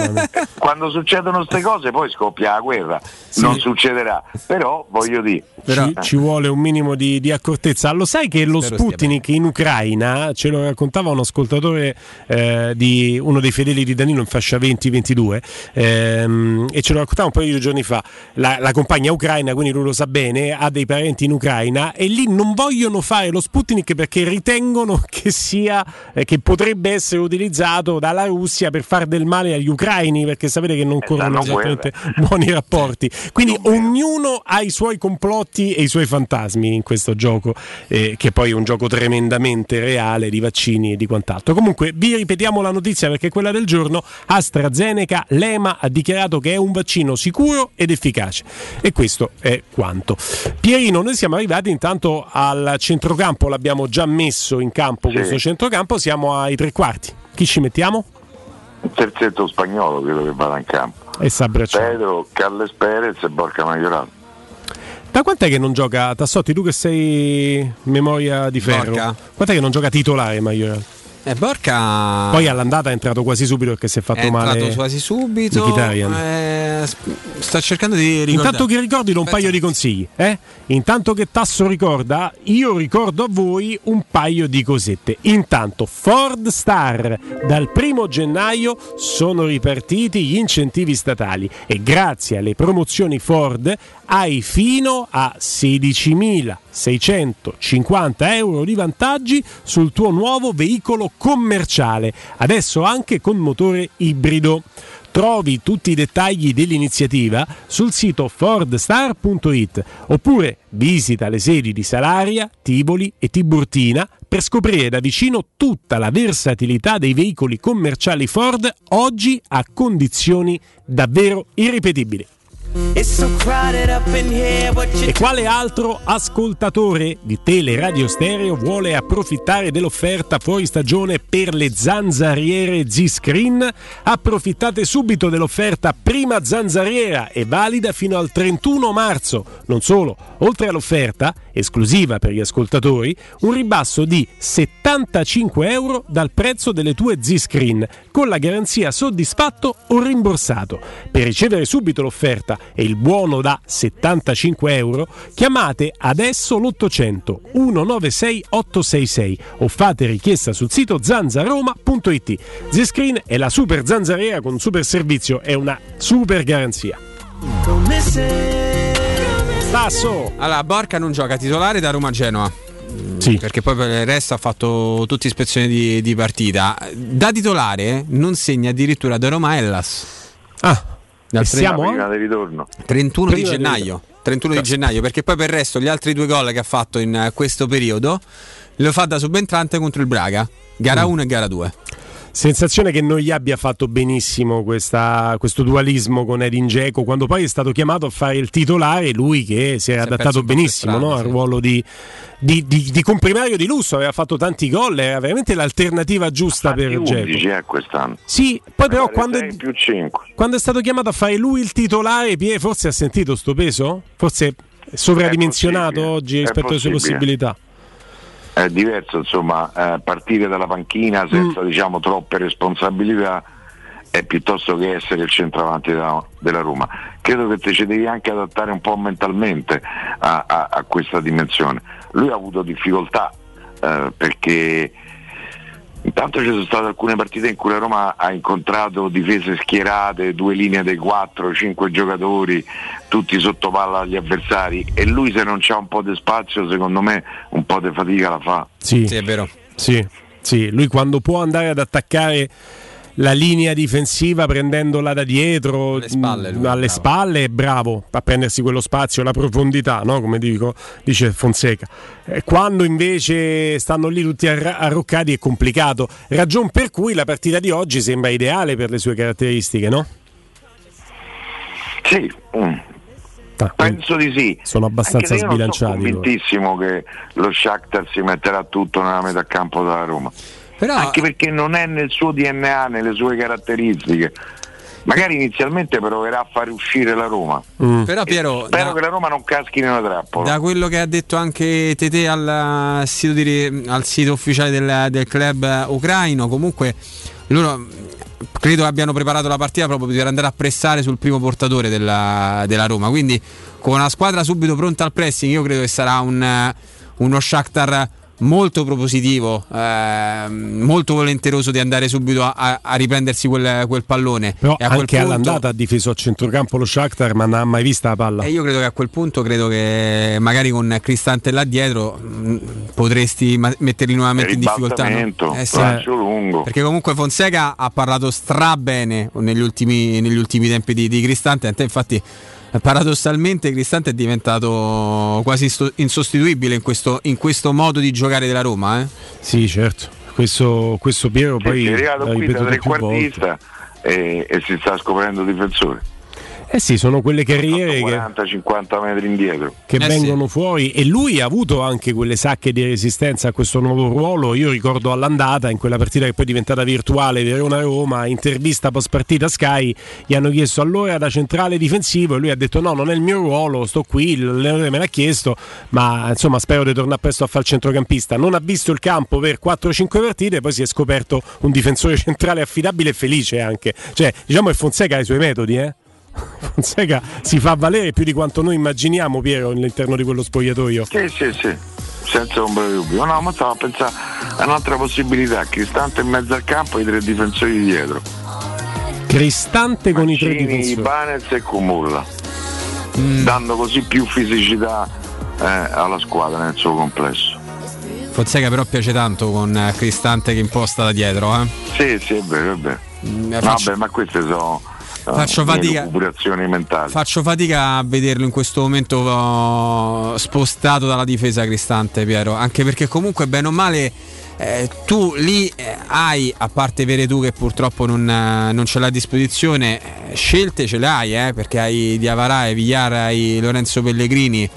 quando succedono queste cose poi scoppia la guerra. Sì. Non succederà, però voglio dire. Però ci, ci vuole un minimo di, di, accortezza. Lo sai che lo Spero Sputnik in Ucraina, ce lo raccontava un ascoltatore eh, di uno dei fedeli di Danilo in fascia 20-22, ehm, e ce lo raccontava un paio di giorni fa. La, la, compagna ucraina, quindi lui lo sa bene, ha dei parenti in Ucraina e lì non vogliono fare lo Sputnik perché ritengono che sia eh, che potrebbe essere utilizzato dalla Russia per fare del male agli ucraini, perché sapete che non eh, corrono esattamente buoni rapporti. Quindi ognuno ha i suoi complotti e i suoi fantasmi in questo gioco, eh, che poi è un gioco tremendamente reale di vaccini e di quant'altro. Comunque vi ripetiamo la notizia perché è quella del giorno. AstraZeneca, l'EMA ha dichiarato che è un vaccino sicuro ed efficace. E questo è quanto. Pierino, noi siamo arrivati intanto al centrocampo, l'abbiamo già messo in campo sì. questo centrocampo, siamo ai tre quarti. Chi ci mettiamo? Il terzetto spagnolo credo che vada in campo. E Sabracciano. Pedro, Carles Perez e Borca Majoral. Da quant'è che non gioca Tassotti? Tu che sei memoria di ferro. Borca. Quant'è che non gioca titolare Majoral? Eh, Borca. Poi all'andata è entrato quasi subito perché si è fatto è male. È entrato quasi subito. Eh, sto cercando di ricordare. Intanto che ricordi un paio di consigli. Eh? Intanto che Tasso ricorda, io ricordo a voi un paio di cosette. Intanto, Ford Star. Dal primo gennaio sono ripartiti gli incentivi statali e grazie alle promozioni Ford hai fino a 16.650 euro di vantaggi sul tuo nuovo veicolo commerciale, adesso anche con motore ibrido. Trovi tutti i dettagli dell'iniziativa sul sito fordstar.it oppure visita le sedi di Salaria, Tivoli e Tiburtina per scoprire da vicino tutta la versatilità dei veicoli commerciali Ford oggi a condizioni davvero irripetibili. E quale altro ascoltatore di Teleradio Stereo vuole approfittare dell'offerta fuori stagione per le zanzariere Z-Screen? Approfittate subito dell'offerta prima zanzariera e valida fino al 31 marzo. Non solo, oltre all'offerta, esclusiva per gli ascoltatori, un ribasso di 75 euro dal prezzo delle tue Z-Screen, con la garanzia soddisfatto o rimborsato. Per ricevere subito l'offerta e il buono da 75 euro, chiamate adesso l'800 196 866 o fate richiesta sul sito zanzaroma.it. Zscreen è la super zanzariera con super servizio e una super garanzia. Tasso! Allora, Borca non gioca titolare da Roma a Genoa. Sì. Perché poi per il resto ha fatto tutte ispezioni di, di partita. Da titolare non segna addirittura da Roma Hellas. Ah, Dal e siamo Prima a di ritorno. 31 di Prima di- gennaio. 31 di gennaio, perché poi per il resto gli altri due gol che ha fatto in eh, questo periodo lo fa da subentrante contro il Braga, gara Mm. 1 e gara 2. Sensazione che non gli abbia fatto benissimo questa- questo dualismo con Edin Dzeko quando poi è stato chiamato a fare il titolare, lui che si era Si è adattato benissimo strada, no? al sì. ruolo di, di, di- di comprimario di lusso, aveva fatto tanti gol, era veramente l'alternativa giusta per Dzeko. 11 eh, quest'anno. Sì, poi però quando, 5. quando è stato chiamato a fare lui il titolare, Pie forse ha sentito sto peso? Forse è sovradimensionato possibile, oggi è rispetto alle sue possibilità. È diverso, insomma, eh, partire dalla panchina Mm. senza diciamo troppe responsabilità è piuttosto che essere il centravanti della, della Roma. Credo che te ci devi anche adattare un po' mentalmente a, a- a questa dimensione. Lui ha avuto difficoltà eh, perché intanto ci sono state alcune partite in cui la Roma ha incontrato difese schierate, due linee dei quattro, cinque giocatori, tutti sotto palla agli avversari e lui se non c'ha un po' di spazio secondo me un po' di fatica la fa. Sì, Sì, è vero. Sì, sì, lui quando può andare ad attaccare la linea difensiva prendendola da dietro Alle spalle, lui, alle bravo. spalle è bravo a prendersi quello spazio, la profondità, no? come dico, dice Fonseca. Quando invece stanno lì tutti arroccati è complicato, ragion per cui la partita di oggi sembra ideale per le sue caratteristiche, no? Sì, mm, Ah, penso di sì. Sono abbastanza sbilanciati. Sono convintissimo che lo Shakhtar si metterà tutto nella metà campo della Roma. Però Anche perché non è nel suo DNA, nelle sue caratteristiche. Magari inizialmente proverà a fare uscire la Roma. Mm. Però Piero, Spero da, che la Roma non caschi nella trappola. da quello che ha detto anche Tete al sito, di- al sito ufficiale del, del club ucraino, comunque loro credo abbiano preparato la partita proprio per andare a pressare sul primo portatore della, della Roma. Quindi con una squadra subito pronta al pressing, io credo che sarà un, eh, uno Shakhtar molto propositivo, ehm, molto volenteroso di andare subito a, a- a riprendersi quel, quel pallone. Però e a quel anche punto- all'andata ha difeso a centrocampo lo Shakhtar, ma non ha mai vista la palla. E io credo che a quel punto, credo che magari con Cristante là dietro mh, potresti ma- metterli nuovamente in difficoltà. no? Eh sì. Perché comunque Fonseca ha parlato stra bene negli ultimi, negli ultimi tempi di, di Cristante. Infatti paradossalmente Cristante è diventato quasi insostituibile in questo, in questo modo di giocare della Roma. eh. Sì, certo. Questo, questo Piero poi è arrivato qui da trequartista e, e si sta scoprendo difensore. Eh sì, sono quelle carriere che, 40-50 metri indietro. che Eh vengono fuori e lui ha avuto anche quelle sacche di resistenza a questo nuovo ruolo. Io ricordo all'andata, in quella partita che poi è diventata virtuale, Verona-Roma, intervista post partita Sky, gli hanno chiesto allora da centrale difensivo e lui ha detto no, non è il mio ruolo, sto qui, l'allenatore me l'ha chiesto, ma insomma spero di tornare presto a fare il centrocampista. Non ha visto il campo per 4-5 partite, poi si è scoperto un difensore centrale affidabile e felice anche. Cioè, diciamo che Fonseca ha i suoi metodi, eh? Fonseca si fa valere più di quanto noi immaginiamo, Piero, all'interno di quello spogliatoio. Sì, sì, sì, senza ombra di dubbio. No, ma stavo a pensare a un'altra possibilità, Cristante in mezzo al campo e i tre difensori dietro. Cristante con i tre Mancini, difensori. Ibanez e Cumulla, Mm. dando così più fisicità eh, alla squadra nel suo complesso. Fonseca però piace tanto con eh, Cristante che imposta da dietro. eh. Sì, sì, è vero, è vero. Mm, faccio- Vabbè, ma queste sono eh, Faccio fatica- mentali. Faccio fatica a vederlo in questo momento oh, spostato dalla difesa Cristante, Piero. Anche perché comunque, bene o male, eh, tu lì eh, hai, a parte Veretù che purtroppo non, eh, non ce l'ha a disposizione, eh, scelte ce le hai, eh, perché hai Diavara, hai Villar, hai Lorenzo Pellegrini.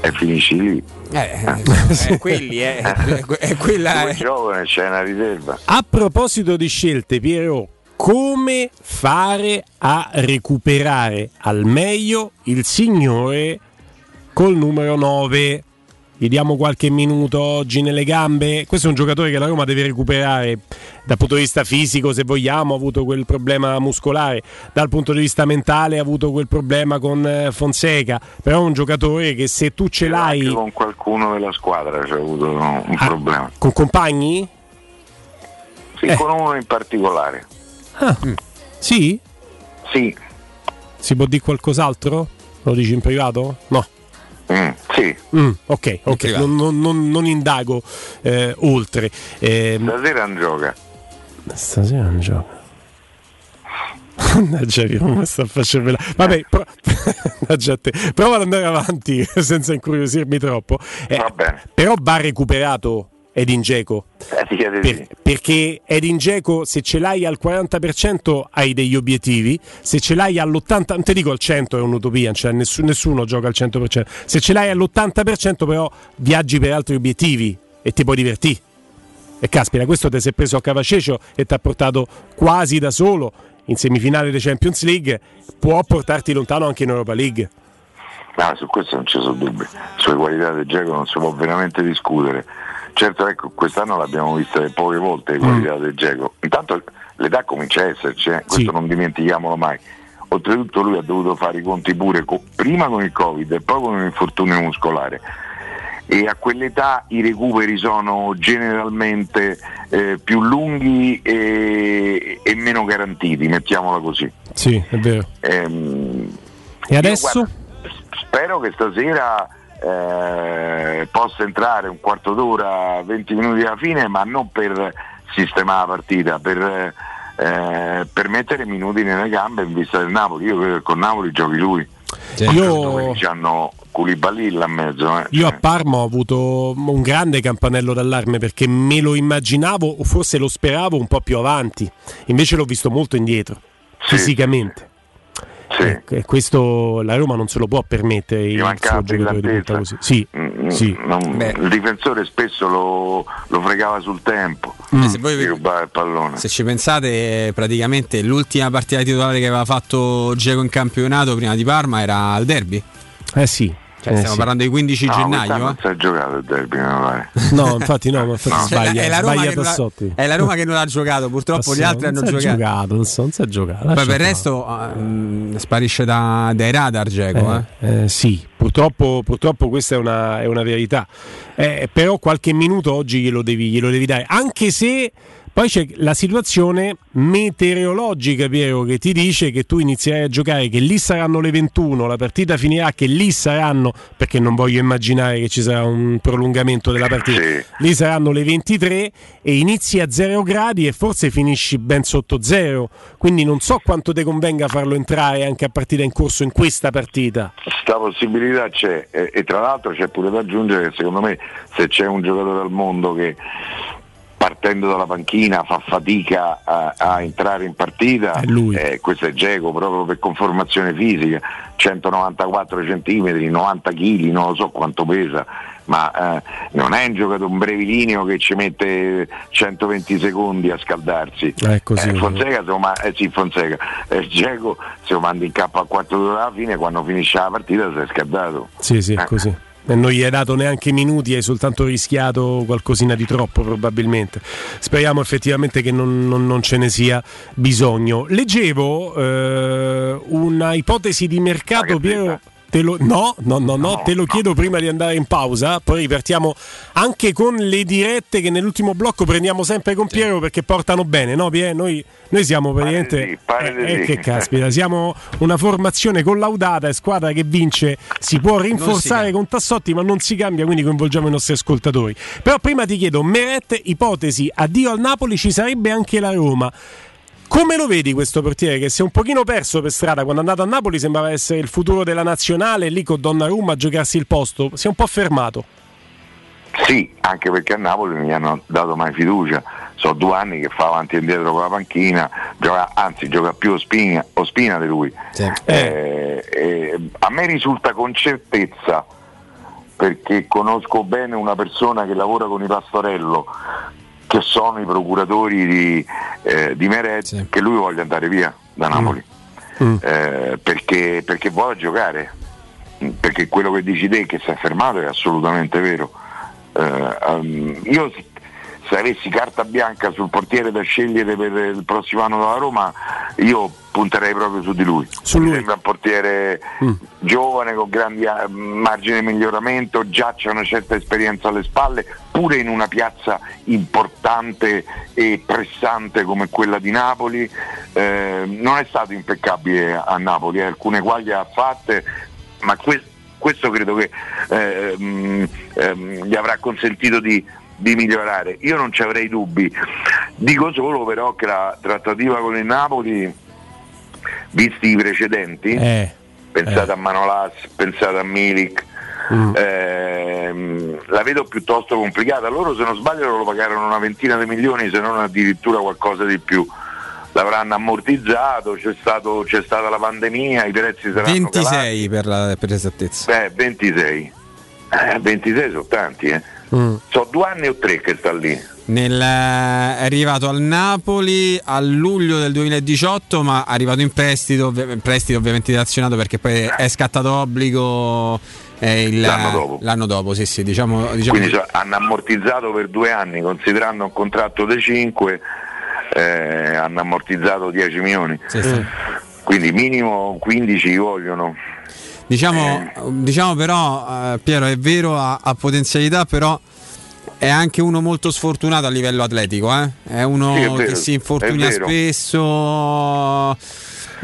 E finisci lì. Eh, eh, quelli, eh, è, è quella. Eh. giovane c'è una riserva. A proposito di scelte, Piero, come fare a recuperare al meglio il signore col numero 9? Gli diamo qualche minuto oggi nelle gambe. Questo è un giocatore che la Roma deve recuperare dal punto di vista fisico, se vogliamo, ha avuto quel problema muscolare, dal punto di vista mentale ha avuto quel problema con eh, Fonseca, però è un giocatore che se tu ce l'hai Anche con qualcuno della squadra c'è avuto un Ah. problema. con compagni? Sì, Eh. con uno in particolare. Ah, Sì? Sì, Si può dire qualcos'altro? Lo dici in privato? No. mm, sì. Mm, ok, ok, non, non- non- non indago eh, oltre. Ehm, Stasera non gioca. Stasera non gioca. Mannaggia che come sta facendo Vabbè, pro- prova ad andare avanti senza incuriosirmi troppo. Eh, però va recuperato Edin Dzeko. Eh, Per- sì. perché Edin Dzeko se ce l'hai al 40% hai degli obiettivi, se ce l'hai all'80%, non ti dico al 100% è un'utopia, cioè nessuno, nessuno gioca al 100%, se ce l'hai all'80% però viaggi per altri obiettivi e ti puoi divertire. E caspita, questo ti sei preso a cavacecio e ti ha portato quasi da solo in semifinale di Champions League, può portarti lontano anche in Europa League. No, su questo non ci sono dubbi. Sulle qualità del gioco non si può veramente discutere. Certo, ecco, quest'anno l'abbiamo vista poche volte qualità del Geco. Intanto l'età comincia a esserci, eh, questo non dimentichiamolo mai. Oltretutto lui ha dovuto fare i conti pure co- prima con il Covid e poi con un infortunio muscolare. E a quell'età i recuperi sono generalmente eh, più lunghi e, e meno garantiti, mettiamola così. Sì, è vero. Ehm, E adesso? spero che stasera eh, possa entrare un quarto d'ora, 20 minuti alla fine, ma non per sistemare la partita, per, eh, per mettere minuti nelle gambe in vista del Napoli. Io credo che con Napoli giochi lui. Io- hanno Koulibaly là in mezzo. eh. Io a Parma ho avuto un grande campanello d'allarme perché me lo immaginavo o forse lo speravo un po' più avanti, invece l'ho visto molto indietro, fisicamente. Ecco, e questo la Roma non se lo può permettere il mancava suo giocatore di punta così. Sì, sì. Non- il difensore spesso lo, lo fregava sul tempo. Eh, se voi. Se ci pensate, eh, praticamente l'ultima partita titolare che aveva fatto Geco in campionato prima di Parma era al derby. Eh sì. Cioè, Eh stiamo sì. parlando di 15 No, gennaio. eh. non si è giocato il derby. No, infatti no, ma infatti No. sbaglia, È la Roma che non ha- Tassotti. è la Roma che non ha giocato, purtroppo gli Tassotti, altri hanno non si è giocato. giocato. Non so, non si è giocato. Poi per il resto mm, sparisce da- dai radar Geco. Eh. Eh, eh, sì, purtroppo, purtroppo questa è una, è una verità. Eh, però qualche minuto oggi glielo devi, glielo devi dare, anche se poi c'è la situazione meteorologica, Piero, che ti dice che tu inizierai a giocare, che lì saranno le 21, la partita finirà, che lì saranno, perché non voglio immaginare che ci sarà un prolungamento della partita, lì saranno le 23 e inizi a 0 gradi e forse finisci ben sotto 0, quindi non so quanto ti convenga farlo entrare anche a partita in corso in questa partita. Questa possibilità c'è. E, e tra l'altro c'è pure da aggiungere che secondo me se c'è un giocatore al mondo che partendo dalla panchina fa fatica a, a entrare in partita, eh, questo è Geco proprio per conformazione fisica, 194 cm, 90 kg, non lo so quanto pesa, ma eh, non è un giocatore un brevilineo che ci mette 120 secondi a scaldarsi. È così. Eh, Fonseca, se lo ma- eh, sì, Fonseca. Eh, Dzeko se lo manda in campo a 4 d'ora alla fine, quando finisce la partita si è scaldato. Sì, sì, è Eh. così. Non gli hai dato neanche minuti, hai soltanto rischiato qualcosina di troppo probabilmente. Speriamo effettivamente che non, non- non ce ne sia bisogno. Leggevo eh, una ipotesi di mercato, Piero. Te lo, no, no, no, no, te lo chiedo prima di andare in pausa, poi ripartiamo anche con le dirette che nell'ultimo blocco prendiamo sempre con Piero perché portano bene, no Piero? Noi, noi siamo praticamente... pare di eh, eh, sì. che caspita, siamo una formazione collaudata e squadra che vince si può rinforzare con Tassotti ma non si cambia, quindi coinvolgiamo i nostri ascoltatori. Però prima ti chiedo, Meret, ipotesi, addio al Napoli, ci sarebbe anche la Roma. Come lo vedi questo portiere che si è un pochino perso per strada quando è andato a Napoli sembrava essere il futuro della nazionale lì con Donnarumma a giocarsi il posto, si è un po' fermato. Sì, anche perché a Napoli non gli hanno dato mai fiducia. Sono due anni che fa avanti e indietro con la panchina, gioca- anzi gioca più Ospina, Ospina di lui. Eh, eh, a me risulta con certezza, perché conosco bene una persona che lavora con i Pastorello, che sono i procuratori di, eh, di Meret, che lui voglia andare via da Napoli. Eh, perché, perché vuole giocare. Perché quello che dici te che si è fermato è assolutamente vero. Eh, ehm, io se- avessi carta bianca sul portiere da scegliere per il prossimo anno della Roma, io punterei proprio su di lui. Mi sembra un portiere giovane con grandi eh, margini di miglioramento, già c'è una certa esperienza alle spalle, pure in una piazza importante e pressante come quella di Napoli. Eh, non è stato impeccabile a Napoli, eh, alcune guaglie ha fatte, ma que- questo credo che ehm, ehm, gli avrà consentito di, di migliorare. Io non ci avrei dubbi, dico solo però che la trattativa con il Napoli, visti i precedenti, Eh, pensate a Manolas, pensate a Milik, Mm. ehm, la vedo piuttosto complicata. Loro se non sbaglio lo pagarono una ventina di milioni, se non addirittura qualcosa di più. L'avranno ammortizzato, c'è, stato- c'è stata la pandemia, i prezzi saranno 26 per, la, per l'esattezza. calati. Beh, 26. Eh, 26 sono tanti, eh. Mm. Sono due anni o tre che sta lì. Nel- è arrivato al Napoli a luglio del 2018, ma è arrivato in prestito, ovvi- in prestito ovviamente dilazionato perché poi è scattato obbligo eh, il- L'anno dopo. l'anno dopo, sì, sì, diciamo, diciamo Quindi so- hanno ammortizzato per due anni, considerando un contratto di 5, hanno ammortizzato 10 milioni. Quindi minimo 15 vogliono. Diciamo, diciamo però, eh, Piero, è vero, ha, ha potenzialità, però è anche uno molto sfortunato a livello atletico. eh. È uno Sì, è vero, che si infortuna spesso.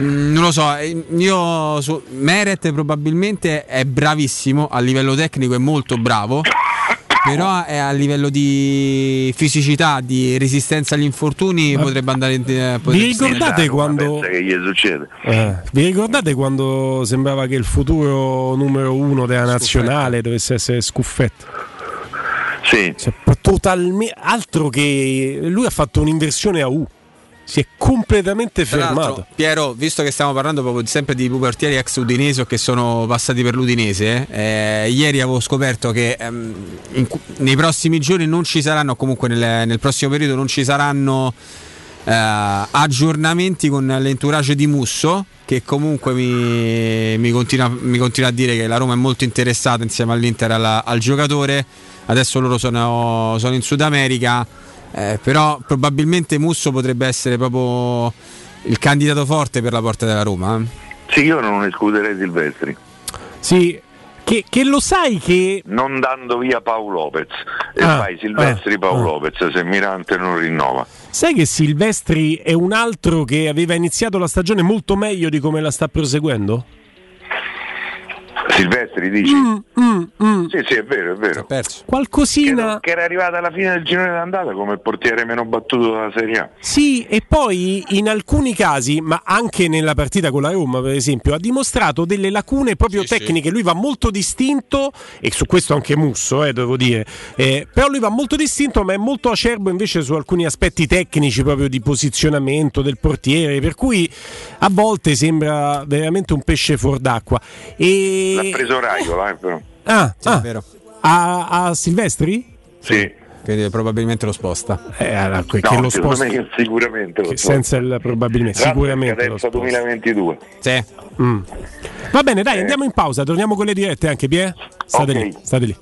Mm, Non lo so, eh, io su Meret probabilmente è bravissimo a livello tecnico, è molto bravo. Però è a livello di fisicità, di resistenza agli infortuni, potrebbe andare in. eh, potrebbe- Vi ricordate quando Che gli succede? Eh, vi ricordate quando sembrava che il futuro numero uno della nazionale dovesse essere Scuffetto? Sì. totalmente altro che lui ha fatto un'inversione a U. Si è completamente fermato. Piero, visto che stiamo parlando proprio sempre di pubertieri ex udinesi o che sono passati per l'Udinese, eh, ieri avevo scoperto che ehm, in nei prossimi giorni non ci saranno, comunque nel, nel prossimo periodo non ci saranno eh, aggiornamenti con l'entourage di Musso, che comunque mi, mi continua, mi continua a dire che la Roma è molto interessata insieme all'Inter alla- al giocatore. Adesso loro sono, sono in Sud America. Eh, però probabilmente Musso potrebbe essere proprio il candidato forte per la porta della Roma. eh. Sì, io non escluderei Silvestri. Sì, che, che lo sai che Non dando via Paolo Lopez. E Ah, fai Silvestri ah, Paolo ah. Lopez se Mirante non rinnova. sai che Silvestri è un altro che aveva iniziato la stagione molto meglio di come la sta proseguendo? Silvestri dici? Mm, Sì, sì, è vero, è vero. Qualcosina Che era arrivata alla fine del girone d'andata come il portiere meno battuto della Serie A. Sì, e poi in alcuni casi, ma anche nella partita con la Roma, per esempio, ha dimostrato delle lacune proprio tecniche. Lui va molto distinto, e su questo anche Musso, eh, devo dire. Eh, però lui va molto distinto, ma è molto acerbo invece su alcuni aspetti tecnici, proprio di posizionamento del portiere. Per cui a volte sembra veramente un pesce fuor d'acqua. E... L'ha preso Raiola, eh, però. Ah, ah, vero. A, a Silvestri? Sì. Quindi probabilmente lo sposta. Eh, allora, que- No, che lo sposta. me sicuramente lo Che sposta. senza il probabilmente, Tra sicuramente lo scadenza 2022. Sì. Mm. Va bene, dai, andiamo in pausa, torniamo con le dirette anche, Pie? State Ok. lì, state lì.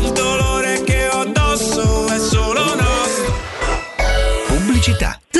Il dolore che ho addosso è solo nostro. Pubblicità.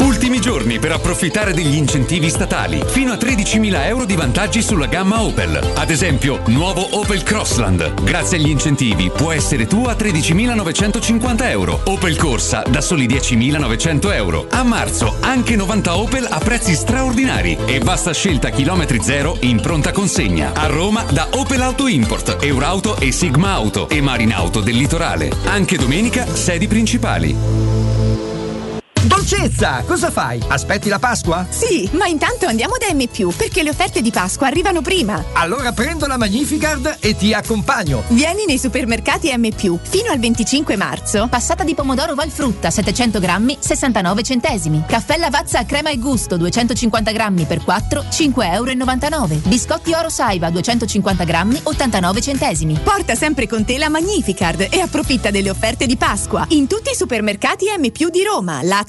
Ultimi giorni per approfittare degli incentivi statali. Fino a 13.000 euro di vantaggi sulla gamma Opel. Ad esempio, nuovo Opel Crossland. Grazie agli incentivi può essere tuo a 13.950 euro. Opel Corsa da soli 10.900 euro. A marzo anche 90 Opel a prezzi straordinari e vasta scelta chilometri zero in pronta consegna. A Roma da Opel Auto Import, Eurauto e Sigma Auto e Marinauto del Litorale. Anche domenica sedi principali. Dolcezza, cosa fai? Aspetti la Pasqua? Sì, ma intanto andiamo da M, perché le offerte di Pasqua arrivano prima. Allora prendo la Magnificard e ti accompagno. Vieni nei supermercati M, fino al 25 marzo. Passata di pomodoro Valfrutta 700 grammi, 69 centesimi. Caffè Lavazza a crema e gusto 250 grammi per 4, 5,99 euro. Biscotti Oro Saiba 250 grammi, 89 centesimi. Porta sempre con te la Magnificard e approfitta delle offerte di Pasqua in tutti i supermercati M, di Roma, Lazio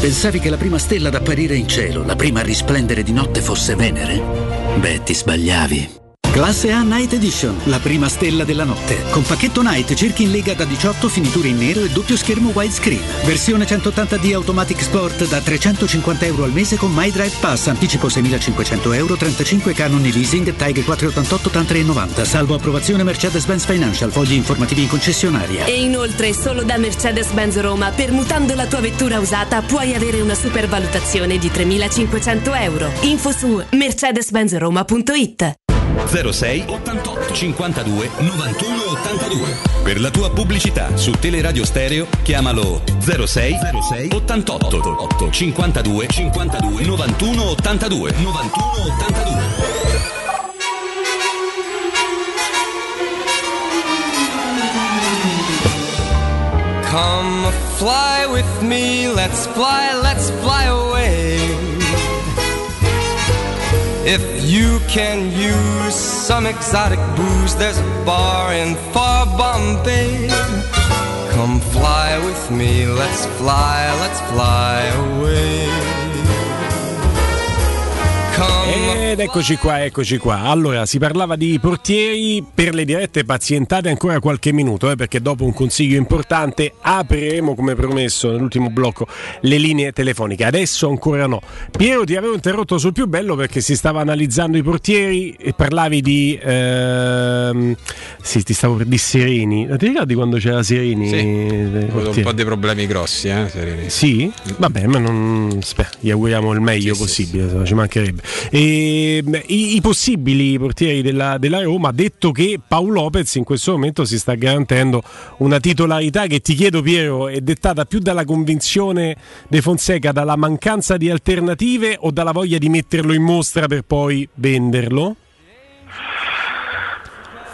Pensavi che la prima stella ad apparire in cielo, la prima a risplendere di notte fosse Venere? Beh, ti sbagliavi. Classe A Night Edition, la prima stella della notte. Con pacchetto Night cerchi in lega da 18, finiture in nero e doppio schermo widescreen. Versione 180D Automatic Sport da 350 euro al mese con My Drive Pass, anticipo 6.500 euro, 35 canoni leasing, TAG 488 8390, salvo approvazione Mercedes-Benz Financial, fogli informativi in concessionaria. E inoltre, solo da Mercedes-Benz Roma, permutando la tua vettura usata, puoi avere una supervalutazione di 3.500 euro. Info su mercedes-benzroma.it 06 88 52 91 82. Per la tua pubblicità su Teleradio Stereo chiamalo 06 06 88 52 52 91 82 91 82. Come fly with me, let's fly, let's fly away. If you can use some exotic booze, there's a bar in far Bombay. Come fly with me, let's fly, let's fly away. Come Ed eccoci qua, eccoci qua. Allora, si parlava di portieri per le dirette pazientate ancora qualche minuto, eh, perché dopo un consiglio importante apriremo, come promesso nell'ultimo blocco, le linee telefoniche. Adesso ancora no. Piero, ti avevo interrotto sul più bello perché si stava analizzando i portieri e parlavi di... Ehm, sì, ti stavo per di Sereni. Ti ricordi quando c'era Sereni? Sì, Eh, un po' di problemi grossi, eh, Serini. Sì? Vabbè, ma non. Aspetta, gli auguriamo il meglio possibile, ci mancherebbe. E, beh, i, i possibili portieri della, della Roma detto che Paolo Lopez in questo momento si sta garantendo una titolarità che ti chiedo, Piero, è dettata più dalla convinzione De Fonseca, dalla mancanza di alternative o dalla voglia di metterlo in mostra per poi venderlo?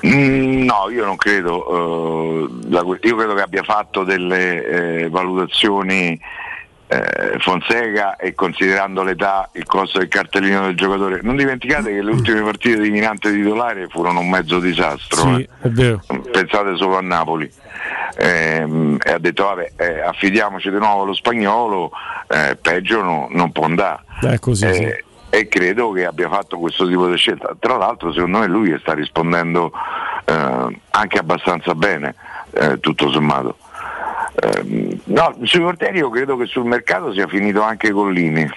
Mm, No, io non credo, eh, io credo che abbia fatto delle eh, valutazioni eh, Fonseca e considerando l'età, il costo del cartellino del giocatore. Non dimenticate che le ultime partite di Minante titolare furono un mezzo disastro. Sì, eh. Pensate solo a Napoli. ehm, e ha detto vabbè eh, affidiamoci di nuovo allo spagnolo, eh, peggio no- non può andare. Così, sì. Eh, E credo che abbia fatto questo tipo di scelta. Tra l'altro secondo me lui sta rispondendo eh, anche abbastanza bene, eh, tutto sommato. Ehm, no, sui portieri io credo che sul mercato sia finito anche Collini.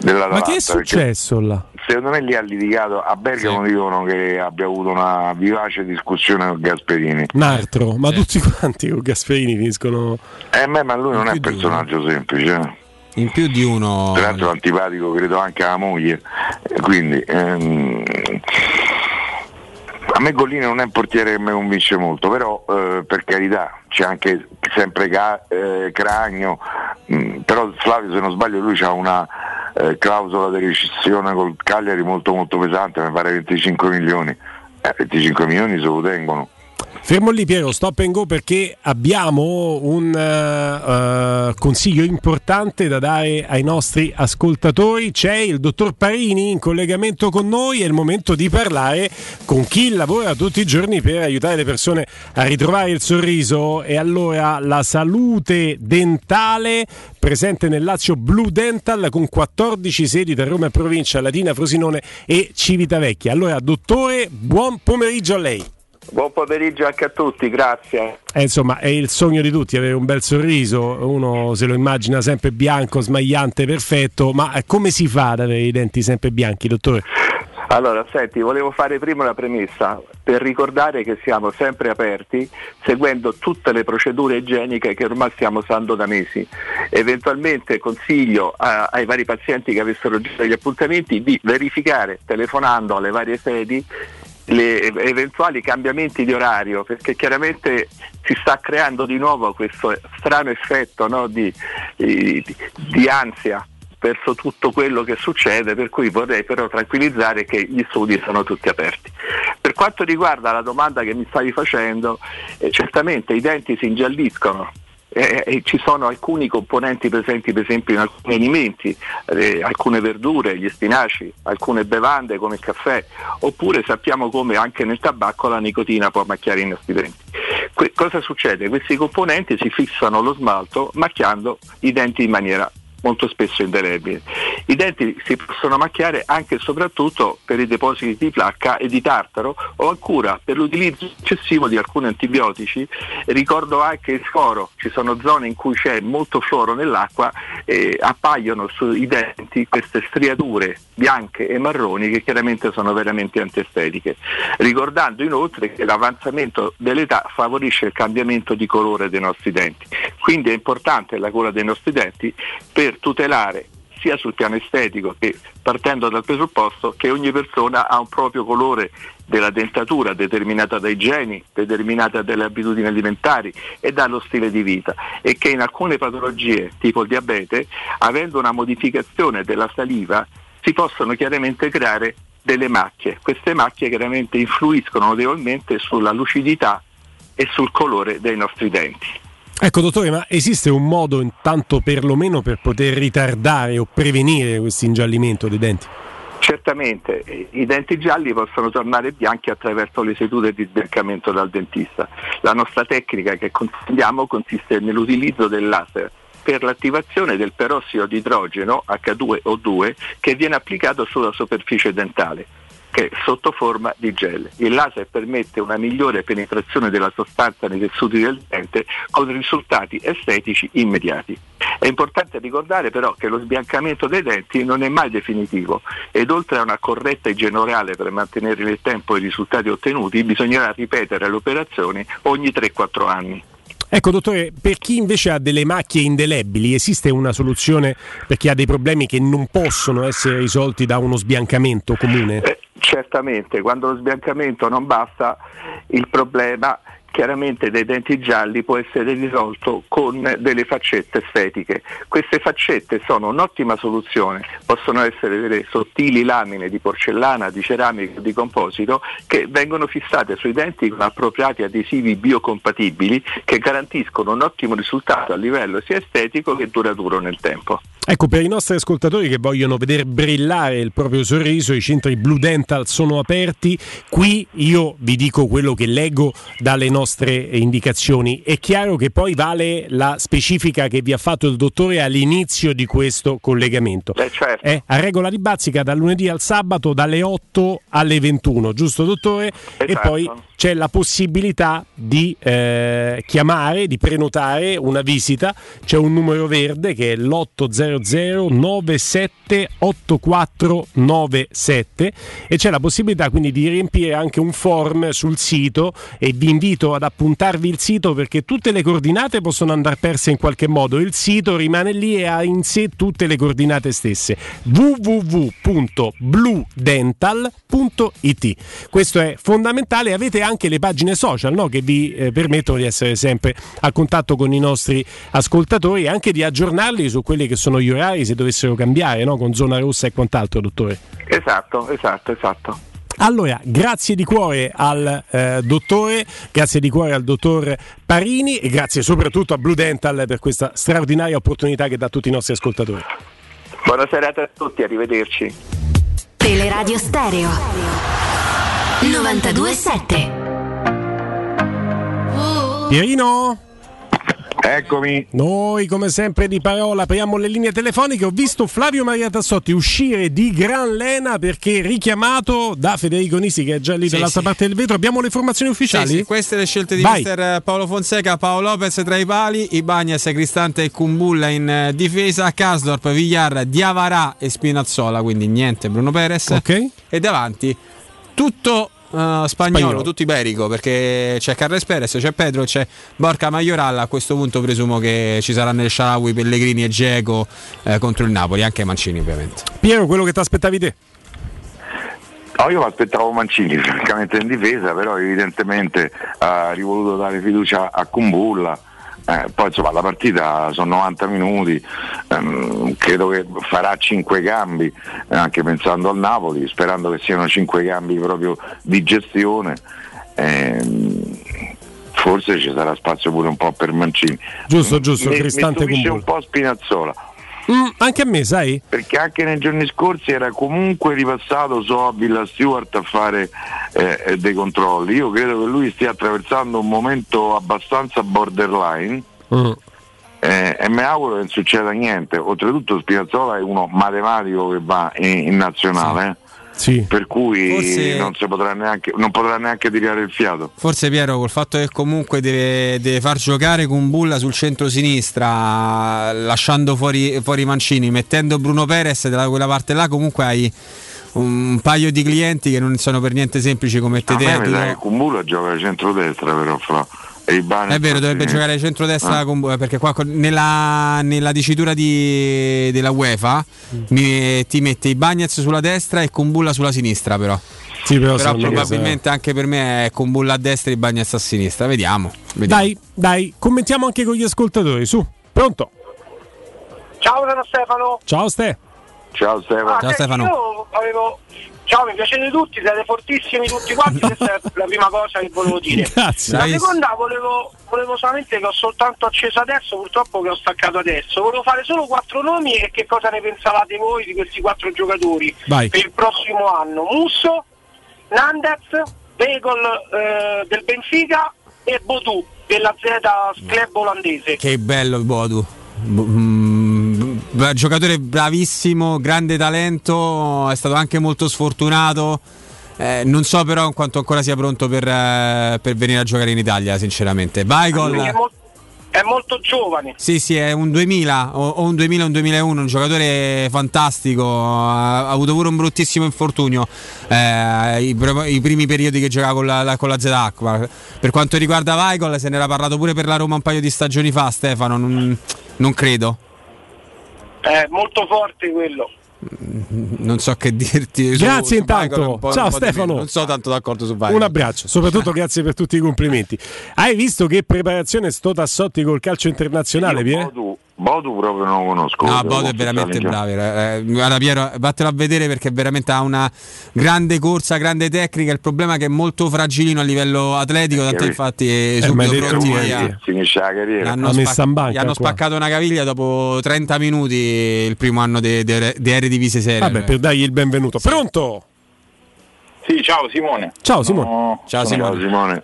Ma che è successo là? Secondo me lì ha litigato, a Bergamo dicono che abbia avuto una vivace discussione con Gasperini. Un altro, ma tutti quanti con Gasperini finiscono. Eh, beh, ma lui non è un personaggio semplice. eh. In più di uno. Tra l'altro antipatico credo anche alla moglie. Quindi ehm, a me Gollini non è un portiere che mi convince molto, però eh, per carità c'è anche sempre Ca- eh, Cragno, mm, però Flavio se non sbaglio lui ha una eh, clausola di rescissione col Cagliari molto molto pesante, mi pare 25 milioni. Eh, 25 milioni se lo tengono. Fermo lì Piero, stop and go perché abbiamo un eh, consiglio importante da dare ai nostri ascoltatori. C'è il dottor Parini in collegamento con noi, è il momento di parlare con chi lavora tutti i giorni per aiutare le persone a ritrovare il sorriso. E allora la salute dentale presente nel Lazio Blue Dental con 14 sedi da Roma e provincia, Latina, Frosinone e Civitavecchia. Allora dottore, buon pomeriggio a lei. Buon pomeriggio anche a tutti, grazie. Eh, insomma, è il sogno di tutti avere un bel sorriso, uno se lo immagina sempre bianco, smagliante, perfetto, ma eh, come si fa ad avere i denti sempre bianchi, dottore? Allora, senti, volevo fare prima una premessa per ricordare che siamo sempre aperti seguendo tutte le procedure igieniche che ormai stiamo usando da mesi. Eventualmente consiglio a- ai vari pazienti che avessero già degli appuntamenti di verificare telefonando alle varie sedi le eventuali cambiamenti di orario perché chiaramente si sta creando di nuovo questo strano effetto no, di, di- di ansia verso tutto quello che succede, per cui vorrei però tranquillizzare che gli studi sono tutti aperti. Per quanto riguarda la domanda che mi stavi facendo, eh, certamente i denti si ingialliscono. Eh, e ci sono alcuni componenti presenti per esempio in alcuni alimenti, eh, alcune verdure, gli spinaci, alcune bevande come il caffè, oppure sappiamo come anche nel tabacco la nicotina può macchiare i nostri denti. Que- cosa succede? Questi componenti si fissano allo smalto macchiando i denti in maniera molto spesso indelebile. I denti si possono macchiare anche e soprattutto per i depositi di placca e di tartaro o ancora per l'utilizzo eccessivo di alcuni antibiotici. Ricordo anche il fluoro, ci sono zone in cui c'è molto fluoro nell'acqua e appaiono sui denti queste striature bianche e marroni che chiaramente sono veramente antestetiche. Ricordando inoltre che l'avanzamento dell'età favorisce il cambiamento di colore dei nostri denti. Quindi è importante la cura dei nostri denti per tutelare sia sul piano estetico che partendo dal presupposto che ogni persona ha un proprio colore della dentatura determinata dai geni, determinata dalle abitudini alimentari e dallo stile di vita e che in alcune patologie tipo il diabete, avendo una modificazione della saliva, si possono chiaramente creare delle macchie. Queste macchie chiaramente influiscono notevolmente sulla lucidità e sul colore dei nostri denti. Ecco dottore, ma esiste un modo intanto perlomeno per poter ritardare o prevenire questo ingiallimento dei denti? Certamente, i denti gialli possono tornare bianchi attraverso le sedute di sbiancamento dal dentista. La nostra tecnica che consigliamo consiste nell'utilizzo del laser per l'attivazione del perossido di idrogeno H2O2 che viene applicato sulla superficie dentale che è sotto forma di gel. Il laser permette una migliore penetrazione della sostanza nei tessuti del dente con risultati estetici immediati. È importante ricordare però che lo sbiancamento dei denti non è mai definitivo ed oltre a una corretta igiene orale per mantenere nel tempo i risultati ottenuti bisognerà ripetere le operazioni ogni 3-4 anni. Ecco dottore, per chi invece ha delle macchie indelebili esiste una soluzione per chi ha dei problemi che non possono essere risolti da uno sbiancamento comune? Eh, certamente, quando lo sbiancamento non basta, il problema chiaramente dei denti gialli può essere risolto con delle faccette estetiche. Queste faccette sono un'ottima soluzione, possono essere delle sottili lamine di porcellana, di ceramica di composito che vengono fissate sui denti con appropriati adesivi biocompatibili che garantiscono un ottimo risultato a livello sia estetico che duraturo nel tempo. Ecco, per i nostri ascoltatori che vogliono vedere brillare il proprio sorriso, i centri Blue Dental sono aperti. Qui io vi dico quello che leggo dalle nostre indicazioni. È chiaro che poi vale la specifica che vi ha fatto il dottore all'inizio di questo collegamento. Eh, certo. È a regola di bazzica dal lunedì al sabato dalle 8 alle 21, giusto dottore? E Esatto. poi c'è la possibilità di eh, chiamare, di prenotare una visita. C'è un numero verde che è l'800 97 8497 e c'è la possibilità quindi di riempire anche un form sul sito e vi invito ad appuntarvi il sito perché tutte le coordinate possono andare perse in qualche modo. Il sito rimane lì e ha in sé tutte le coordinate stesse. www.bluedental.it Questo è fondamentale. Avete anche le pagine social no? che vi eh, permettono di essere sempre a contatto con i nostri ascoltatori e anche di aggiornarli su quelli che sono gli orari se dovessero cambiare no? con zona rossa e quant'altro, dottore. Esatto, esatto, esatto. Allora, grazie di cuore al eh, dottore, grazie di cuore al dottor Parini e grazie soprattutto a Blue Dental per questa straordinaria opportunità che dà a tutti i nostri ascoltatori. Buona serata a tutti, arrivederci. Teleradio Stereo 927 Pierino? Eccomi. Noi come sempre di parola apriamo le linee telefoniche. Ho visto Flavio Maria Tassotti uscire di gran lena perché richiamato da Federico Nisi che è già lì Sì, dall'altra sì. parte del vetro. Abbiamo le formazioni ufficiali? Sì, sì, queste le scelte di Vai. mister Paolo Fonseca, Paolo Lopez tra i pali, Ibagnez, Cristante e Kumbulla in eh, difesa, Kasdorp, Villar, Diavarà e Spinazzola, quindi niente Bruno Perez. Ok. E davanti tutto eh, spagnolo, Spagnolo. tutto iberico, perché c'è Carles Perez, c'è Pedro, c'è Borca Majoral. A questo punto presumo che ci saranno il Sharawi, Pellegrini e Geco eh, contro il Napoli, anche Mancini ovviamente. Piero, quello che ti aspettavi te? No, io mi aspettavo Mancini francamente in difesa, però evidentemente ha rivoluto dare fiducia a Kumbulla. Eh, poi insomma la partita sono 90 minuti, ehm, credo che farà 5 cambi, eh, anche pensando al Napoli, sperando che siano 5 cambi proprio di gestione. Ehm, forse ci sarà spazio pure un po' per Mancini. Giusto, giusto, Mi- mi Cristante Kumbulla. un po' Spinazzola. Mm, anche a me, sai? Perché anche nei giorni scorsi era comunque ripassato so a Villa Stewart a fare eh, eh, dei controlli. Io credo che lui stia attraversando un momento abbastanza borderline. Mm. eh, e mi auguro che non succeda niente. Oltretutto Spinazzola è uno matematico che va in, in nazionale, eh. Sì. per cui Forse- non, si potrà neanche, non potrà neanche tirare il fiato. Forse Piero, col fatto che comunque deve, deve far giocare con Bulla sul centro-sinistra, lasciando fuori, fuori Mancini, mettendo Bruno Perez da quella parte là, comunque hai un paio di clienti che non sono per niente semplici come te. A me mi sa che Kumbula gioca centrodestra però Fra. E Ibanez È vero, dovrebbe giocare centrodestra Ah. con perché qua nella, nella dicitura di- della UEFA mi- ti mette i Bagnets sulla destra e Kumbulla sulla sinistra però. Sì, però, Però probabilmente anche per me è Kumbulla a destra e Bagnets a sinistra. Vediamo. vediamo. Dai, dai, commentiamo anche con gli ascoltatori, su. Pronto? Ciao sono Stefano. Ciao Ste. Ciao Stefano. Ah, senti, Io avevo... Ciao, mi piacete tutti, siete fortissimi tutti quanti, questa è la prima cosa che volevo dire. Grazie. La seconda volevo, volevo solamente che ho soltanto acceso adesso, purtroppo che ho staccato adesso. Volevo fare solo quattro nomi e che cosa ne pensavate voi di questi quattro giocatori Vai. per il prossimo anno. Musso, Nandez, Begol eh, del Benfica e Bodù della Z club olandese. Che bello il Bodu. B- mm, giocatore bravissimo, grande talento, è stato anche molto sfortunato. Eh, non so però in quanto ancora sia pronto per, eh, per venire a giocare in Italia, sinceramente. Vai È, gol. mol- è molto giovane. Sì, sì, è un 2000 o, o un 2000 o un 2001, un giocatore fantastico, ha, ha avuto pure un bruttissimo infortunio eh, i, i primi periodi che giocava con la, la- con la ZH. Per quanto riguarda Weigl, se ne era parlato pure per la Roma un paio di stagioni fa, Stefano, non, non credo. È molto forte quello. Non so che dirti. Grazie su intanto. Ciao Stefano. Non sono tanto d'accordo su Weigl. Un abbraccio, soprattutto grazie per tutti i complimenti. Hai visto che preparazione sto Tassotti col calcio internazionale, Io Pier? Bodu, Bodu proprio non lo conosco. No, Bodo è veramente bravo. eh, guarda Piero, vattelo a vedere perché veramente ha una grande corsa, grande tecnica. Il problema è che è molto fragilino a livello atletico, tanto capito. infatti è Eh, subito detto pronti via. eh, Finisce la carriera. Hanno spac- in banca gli hanno qua. spaccato una caviglia dopo 30 minuti il primo anno di de, de Eredivisie Serie. Vabbè, per dargli il benvenuto. Pronto? Sì, ciao Simone. Ciao Simone. Sono- Ciao Simone. Simone.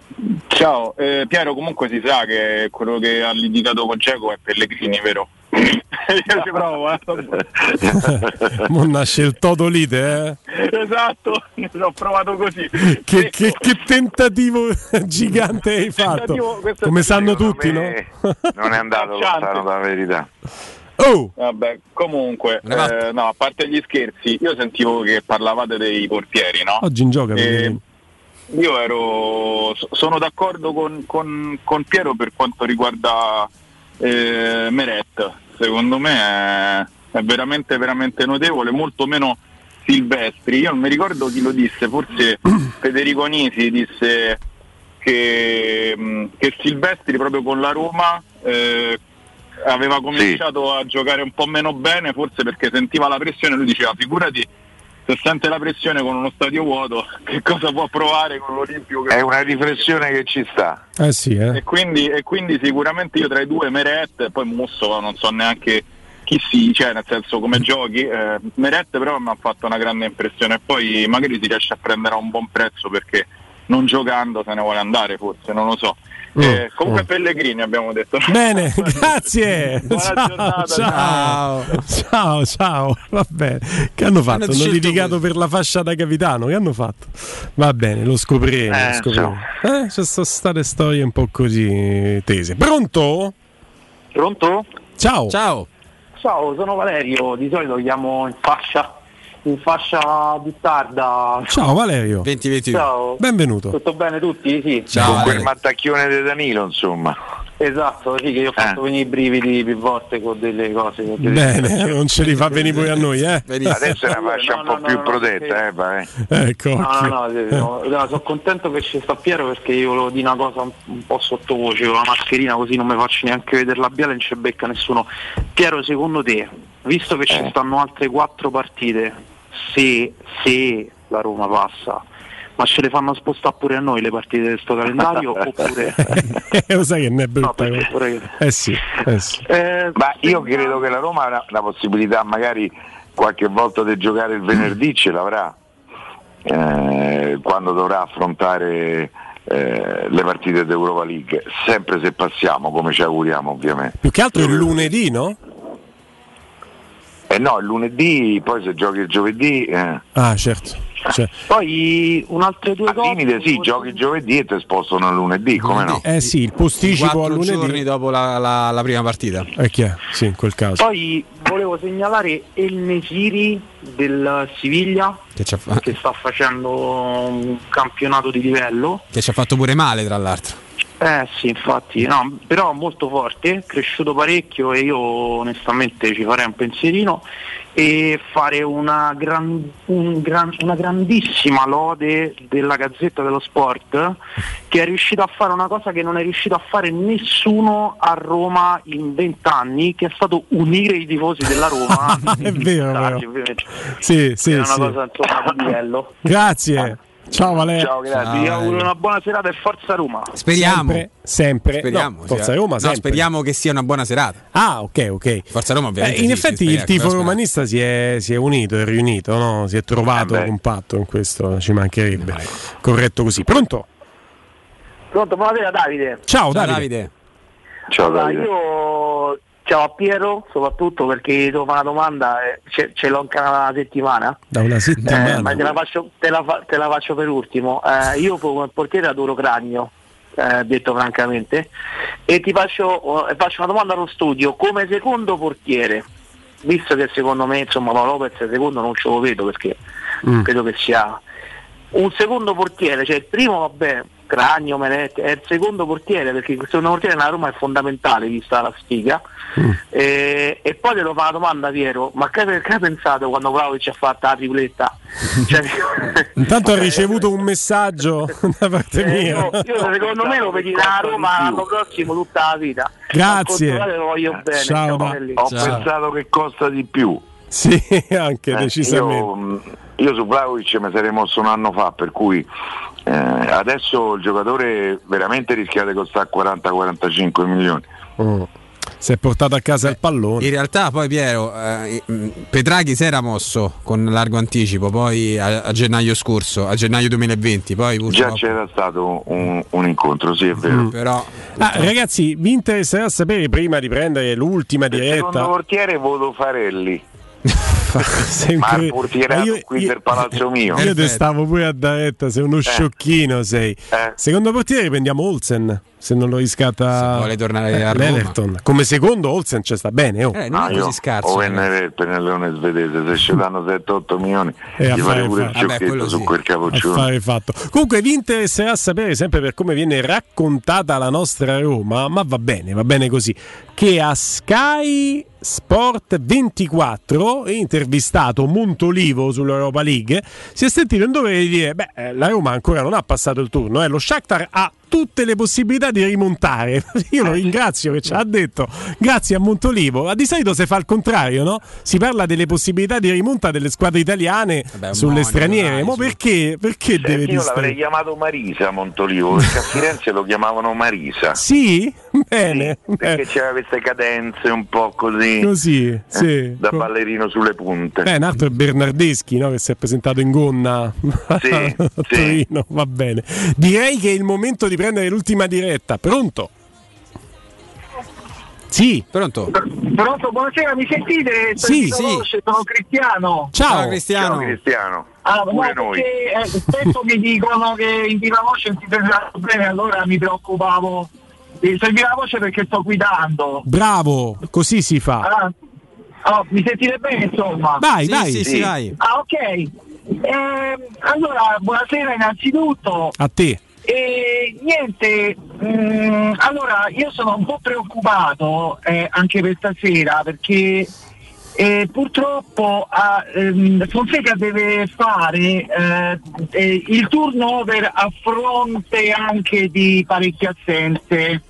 Ciao, eh, Piero comunque si sa che quello che ha litigato con Geco è Pellegrini, vero? Io ci provo, eh. Mo nasce il Totolite, esatto, l'ho provato così. eh? Che, che- che tentativo gigante hai fatto. Come sanno tutti, no? Non è andato lontano dalla verità. Oh! Vabbè, comunque, eh, no, a parte gli scherzi, io sentivo che parlavate dei portieri, no? Oggi in gioco. Eh, io ero, so- sono d'accordo con, con- con Piero per quanto riguarda eh, Meret, secondo me è, è veramente, veramente notevole, molto meno Silvestri. Io non mi ricordo chi lo disse, forse Federico Nisi disse che, mh, che Silvestri proprio con la Roma eh, aveva cominciato a giocare un po' meno bene, forse perché sentiva la pressione, lui diceva figurati se sente la pressione con uno stadio vuoto, che cosa può provare con l'Olimpio? È una riflessione che ci sta. Eh sì, eh. e quindi, e quindi sicuramente io tra i due Meret e poi Musso non so neanche chi si, cioè nel senso come giochi, eh, Meret però mi ha fatto una grande impressione e poi magari si riesce a prendere a un buon prezzo perché non giocando se ne vuole andare forse, non lo so. Eh, comunque mm. Pellegrini abbiamo detto. Bene, grazie. Buona ciao, giornata, ciao, ciao, ciao. Va bene. Che hanno fatto? Hanno litigato per la fascia da capitano. Che hanno fatto? Va bene, lo scopriremo. Eh, lo scopriremo. Eh, ci sono state storie un po' così tese. Pronto? Pronto? Ciao. Ciao. Ciao, sono Valerio, di solito chiamo in fascia, in fascia di tarda. Ciao Valerio. 20 Ciao. Benvenuto. Tutto bene tutti? Sì. Con quel mattacchione di Danilo, insomma. Esatto, sì, che io ho fatto venire i brividi più volte con delle cose. con delle- Bene, non ce li fa venire poi a noi, eh? Adesso è una fascia un po' più protetta, eh, vai. Ecco. No, no, no, sì, no, no, sono contento che ci sta Piero perché io volevo dire una cosa un, un po' sottovoce, con la mascherina così non mi faccio neanche vedere il labiale, non ci becca nessuno. Piero, secondo te, visto che ci stanno altre quattro partite, se, se la Roma passa, ma ce le fanno spostare pure a noi le partite di sto calendario oppure... lo sai che ne è brutta perché cosa. vorrei- Eh sì, eh sì. Ma io credo che la Roma avrà la possibilità magari qualche volta di giocare il venerdì ce l'avrà eh, quando dovrà affrontare eh, le partite d'Europa League, sempre se passiamo come ci auguriamo ovviamente. Più che altro il lunedì, no? E no, il lunedì, poi se giochi il giovedì, eh, Ah, certo. Cioè, Poi un altro due al limite sì, giochi il giovedì e ti spostano il lunedì, come no? eh sì, il posticipo a lunedì. giorni dopo la, la- la prima partita. È chiaro, sì, in quel caso. Poi volevo segnalare El Nesiri del Siviglia Che che sta facendo un campionato di livello. che ci ha fatto pure male, tra l'altro. Eh sì, infatti, no, però molto forte, cresciuto parecchio e io onestamente ci farei un pensierino e fare una, gran- un gran- una grandissima lode della Gazzetta dello Sport che è riuscito a fare una cosa che non è riuscito a fare nessuno a Roma in vent'anni, che è stato unire i tifosi della Roma. è vero, è vero. Sì, sì, è una sì. cosa insomma di livello. Grazie. Ciao Valerio. Ciao, grazie. Vi auguro una buona serata e forza Roma. Speriamo. Sempre, sempre. Speriamo, No, Forza eh. Roma, No, speriamo che sia una buona serata. Ah, ok, ok. Forza Roma, Eh, ovviamente. in sì, effetti il spera, tifo romanista si è, si è unito, è riunito, no? si è trovato Eh compatto in questo, ci mancherebbe. Corretto così. Pronto? Pronto, buonasera Davide. Ciao, Ciao, Davide. Ciao Allora, Davide. io ciao a Piero soprattutto perché fare una domanda, eh, ce, ce l'ho ancora una settimana. Da una Eh, settimana. ma te la, faccio, te, la fa- te la faccio per ultimo. Eh, io come portiere adoro Cragno, eh, detto francamente, e ti faccio, eh, faccio una domanda allo studio. Come secondo portiere, visto che secondo me insomma Paolo Lopez secondo non ce lo vedo perché Mm. credo che sia un secondo portiere, cioè il primo vabbè Cragno, Meret, è il secondo portiere perché il secondo portiere nella Roma è fondamentale vista la sfiga. E, e poi te lo fa la domanda Piero, ma che, che hai pensato quando Vlaovic ha fatto la tripletta? Cioè, Intanto ha ricevuto un messaggio da parte eh, mia. io, io secondo me lo vedi nella Roma l'anno prossimo tutta la vita. Grazie. Bene. Ciao. Ho Ciao. pensato che costa di più. Sì, anche Eh, decisamente. Io, mh, io su Vlaovic mi sarei mosso un anno fa, per cui eh, adesso il giocatore veramente rischia di costare 40-45 milioni. Mm. Si è portato a casa il pallone. In realtà poi Piero, eh, mh, Petraghi si era mosso con largo anticipo, poi a, a gennaio scorso, a gennaio 2020, poi Già purtroppo... c'era stato un, un incontro, sì è vero. Mm. Però Ah, ragazzi, vi interesserà sapere prima di prendere l'ultima Il secondo diretta. portiere voto Farelli. Il portierato Ma io- qui io- del palazzo mio. Io te stavo pure a dare retta, sei uno sciocchino sei. Eh. Secondo portiere prendiamo Olsen, se non lo riscatta Se vuole tornare a Roma. l'Everton. Come secondo Olsen ci sta bene, oh. Eh, No, non è io così scarso. o ragazzi. il pennellone svedese, se ci danno 7-8 milioni, E a gli fare pure il. Vabbè, su sì. quel capoccione. fatto. Comunque vi interesserà sapere sempre per come viene raccontata la nostra Roma, ma va bene, va bene così, che a Sky Sport 24, intervistato Montolivo sull'Europa League, si è sentito in dovere di dire, beh, eh, la Roma ancora non ha passato il turno, eh, lo Shakhtar ha tutte le possibilità di rimontare. Io lo ringrazio che ce l'ha detto, grazie a Montolivo. Ma di solito si fa il contrario, no? Si parla delle possibilità di rimonta delle squadre italiane Vabbè, sulle monito, straniere. dai, Ma perché, perché Senti, deve io l'avrei chiamato Marisa Montolivo, perché a Firenze lo chiamavano Marisa. Sì? Bene. Perché Eh, c'era queste cadenze un po' così, Così, eh, sì. da ballerino sulle punte. Beh, un altro è Bernardeschi no? che si è presentato in gonna Sì, a Torino, va bene. Direi che è il momento di prendere l'ultima diretta. Pronto? Sì, Pronto? Pronto, buonasera, mi sentite? Sì, Sono sì. Voce, Sono Cristiano. ciao. Ciao Cristiano. Ciao Cristiano, Ah, no, pure noi. perché eh, spesso mi dicono che in viva voce non si sente bene, allora mi preoccupavo di sentire la voce perché sto guidando. Bravo, così si fa. Ah, oh, mi sentite bene insomma? Vai, Sì, vai. sì, sì, vai. Ah, ok. Ehm, allora, buonasera innanzitutto. A te. E niente, mm, allora io sono un po' preoccupato eh, anche per stasera perché eh, purtroppo ah, Fonseca deve fare eh, eh, il turnover a fronte anche di parecchie assenze.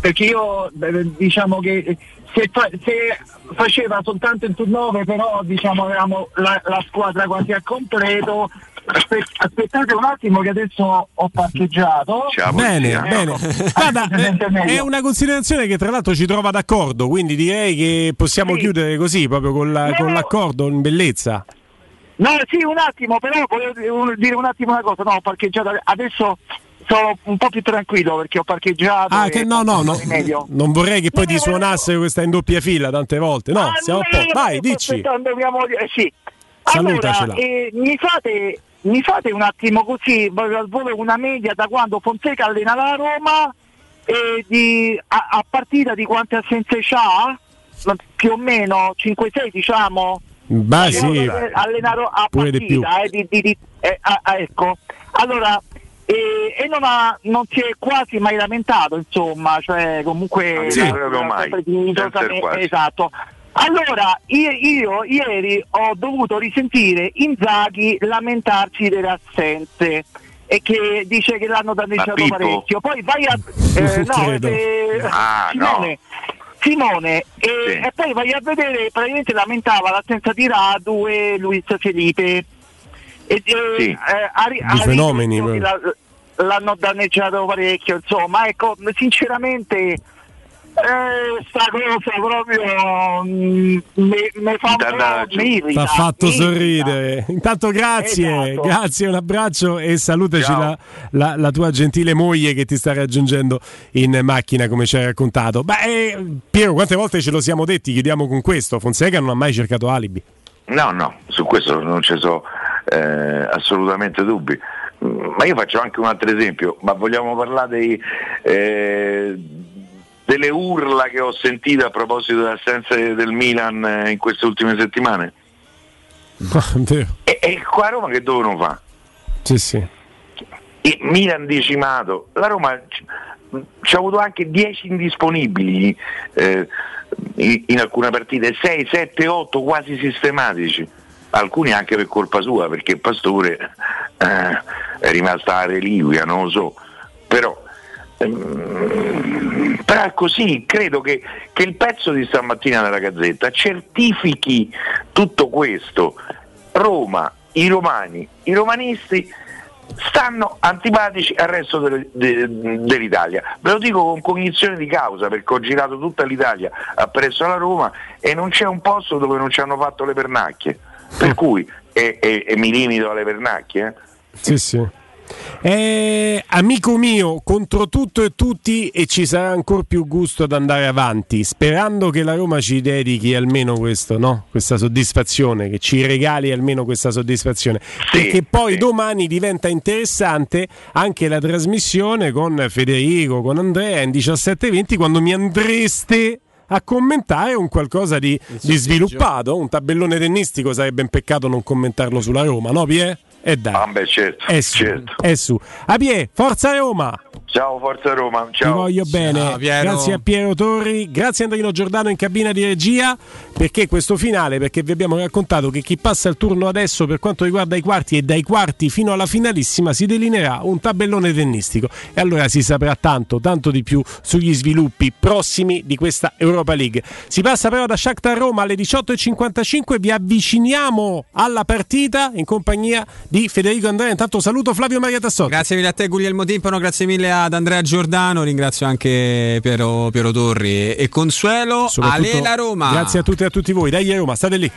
Perché io eh, diciamo che se, fa- se faceva soltanto il turnover però diciamo avevamo la, la squadra quasi a completo aspettate un attimo che adesso ho parcheggiato Ciao, Bene, Cristiano. bene. Guarda, eh, è una considerazione che tra l'altro ci trova d'accordo, quindi direi che possiamo Sì. chiudere così, proprio con, la- con l'accordo in bellezza. No, sì, un attimo, però volevo dire un- attimo una cosa. No, ho parcheggiato adesso sono un po' più tranquillo perché ho parcheggiato. Ah, che no, no, no, non vorrei che poi No, ti suonasse questa in doppia fila tante volte. No, Ah, siamo a no, posto. Vai, dici. aspettando mia moglie, eh, sì. Allora, eh, mi, fate, mi fate un attimo così, voglio al volo una media da quando Fonseca allena la Roma e di, a, a partita di quante assenze c'ha? Ma Più o meno 5-6 diciamo? Beh, sì. allena- allenare a Pure di più. partita, eh, di- di- di- eh, ah, ah, ecco. Allora, eh, e non, ha- non si è quasi mai lamentato, insomma, cioè comunque Sì, la- la- quasi. esatto. Allora, io, io ieri ho dovuto risentire Inzaghi lamentarsi delle assenze e che dice che l'hanno danneggiato parecchio. Poi vai a eh, no, eh, Ah, Simone, Simone, e, Sì. e poi vai a vedere, praticamente lamentava l'assenza di Radu e Luis Felipe. E, Sì. eh, ha Due fenomeni, l'hanno danneggiato parecchio, insomma, ecco, sinceramente eh, sta cosa proprio mm, mi fa mi ha fatto irrita. sorridere. Intanto grazie, Esatto. grazie, un abbraccio e salutaci la, la- la tua gentile moglie che ti sta raggiungendo in macchina come ci hai raccontato. Beh, eh, Piero, quante volte ce lo siamo detti? Chiudiamo con questo. Fonseca non ha mai cercato alibi. No, no, su questo non ci sono eh, assolutamente dubbi. Mm, Ma io faccio anche un altro esempio, ma vogliamo parlare dei, eh, delle urla che ho sentito a proposito delle assenze del Milan eh, in queste ultime settimane? Vero. E, e qua a Roma che dovevano fare? Sì, sì. e Milan decimato, la Roma ci ha avuto anche 10 indisponibili eh, in, in alcune partite, 6, 7, 8 quasi sistematici, alcuni anche per colpa sua perché Pastore eh, è rimasta a reliquia, non lo so, però, però è così, credo che, che il pezzo di stamattina della Gazzetta certifichi tutto questo. Roma, i romani, i romanisti stanno antipatici al resto del- de- dell'Italia. Ve lo dico con cognizione di causa perché ho girato tutta l'Italia appresso alla Roma e non c'è un posto dove non ci hanno fatto le pernacchie. Per cui, e, e- e mi limito alle pernacchie, eh. Sì, sì. Eh, amico mio, contro tutto e tutti e ci sarà ancora più gusto ad andare avanti, sperando che la Roma ci dedichi almeno questo, no? questa soddisfazione, che ci regali almeno questa soddisfazione, perché poi domani diventa interessante anche la trasmissione con Federico, con Andrea in 17.20 quando mi andreste a commentare un qualcosa di, di sviluppato, un tabellone tennistico sarebbe un peccato non commentarlo sulla Roma, no Pie? E dai. Ah, beh, certo, È su, certo. è su. Apie, forza Roma! Ciao Forza Roma, Ti ciao. voglio bene. Grazie a Piero Torri, grazie a Andrino Giordano in cabina di regia. Perché questo finale? Perché vi abbiamo raccontato che chi passa il turno adesso per quanto riguarda i quarti e dai quarti fino alla finalissima si delineerà un tabellone tennistico. E allora si saprà tanto, tanto di più sugli sviluppi prossimi di questa Europa League. Si passa però da Shakhtar Roma alle 18.55. Vi avviciniamo alla partita in compagnia di Federico Andrea. Intanto saluto Flavio Maria Tassotti. Grazie mille a te Guglielmo Timpano, grazie mille ad Andrea Giordano, ringrazio anche Piero, Piero Torri e Consuelo. Ale la Roma! Grazie a tutti e a tutti voi. Dai Roma, state lì.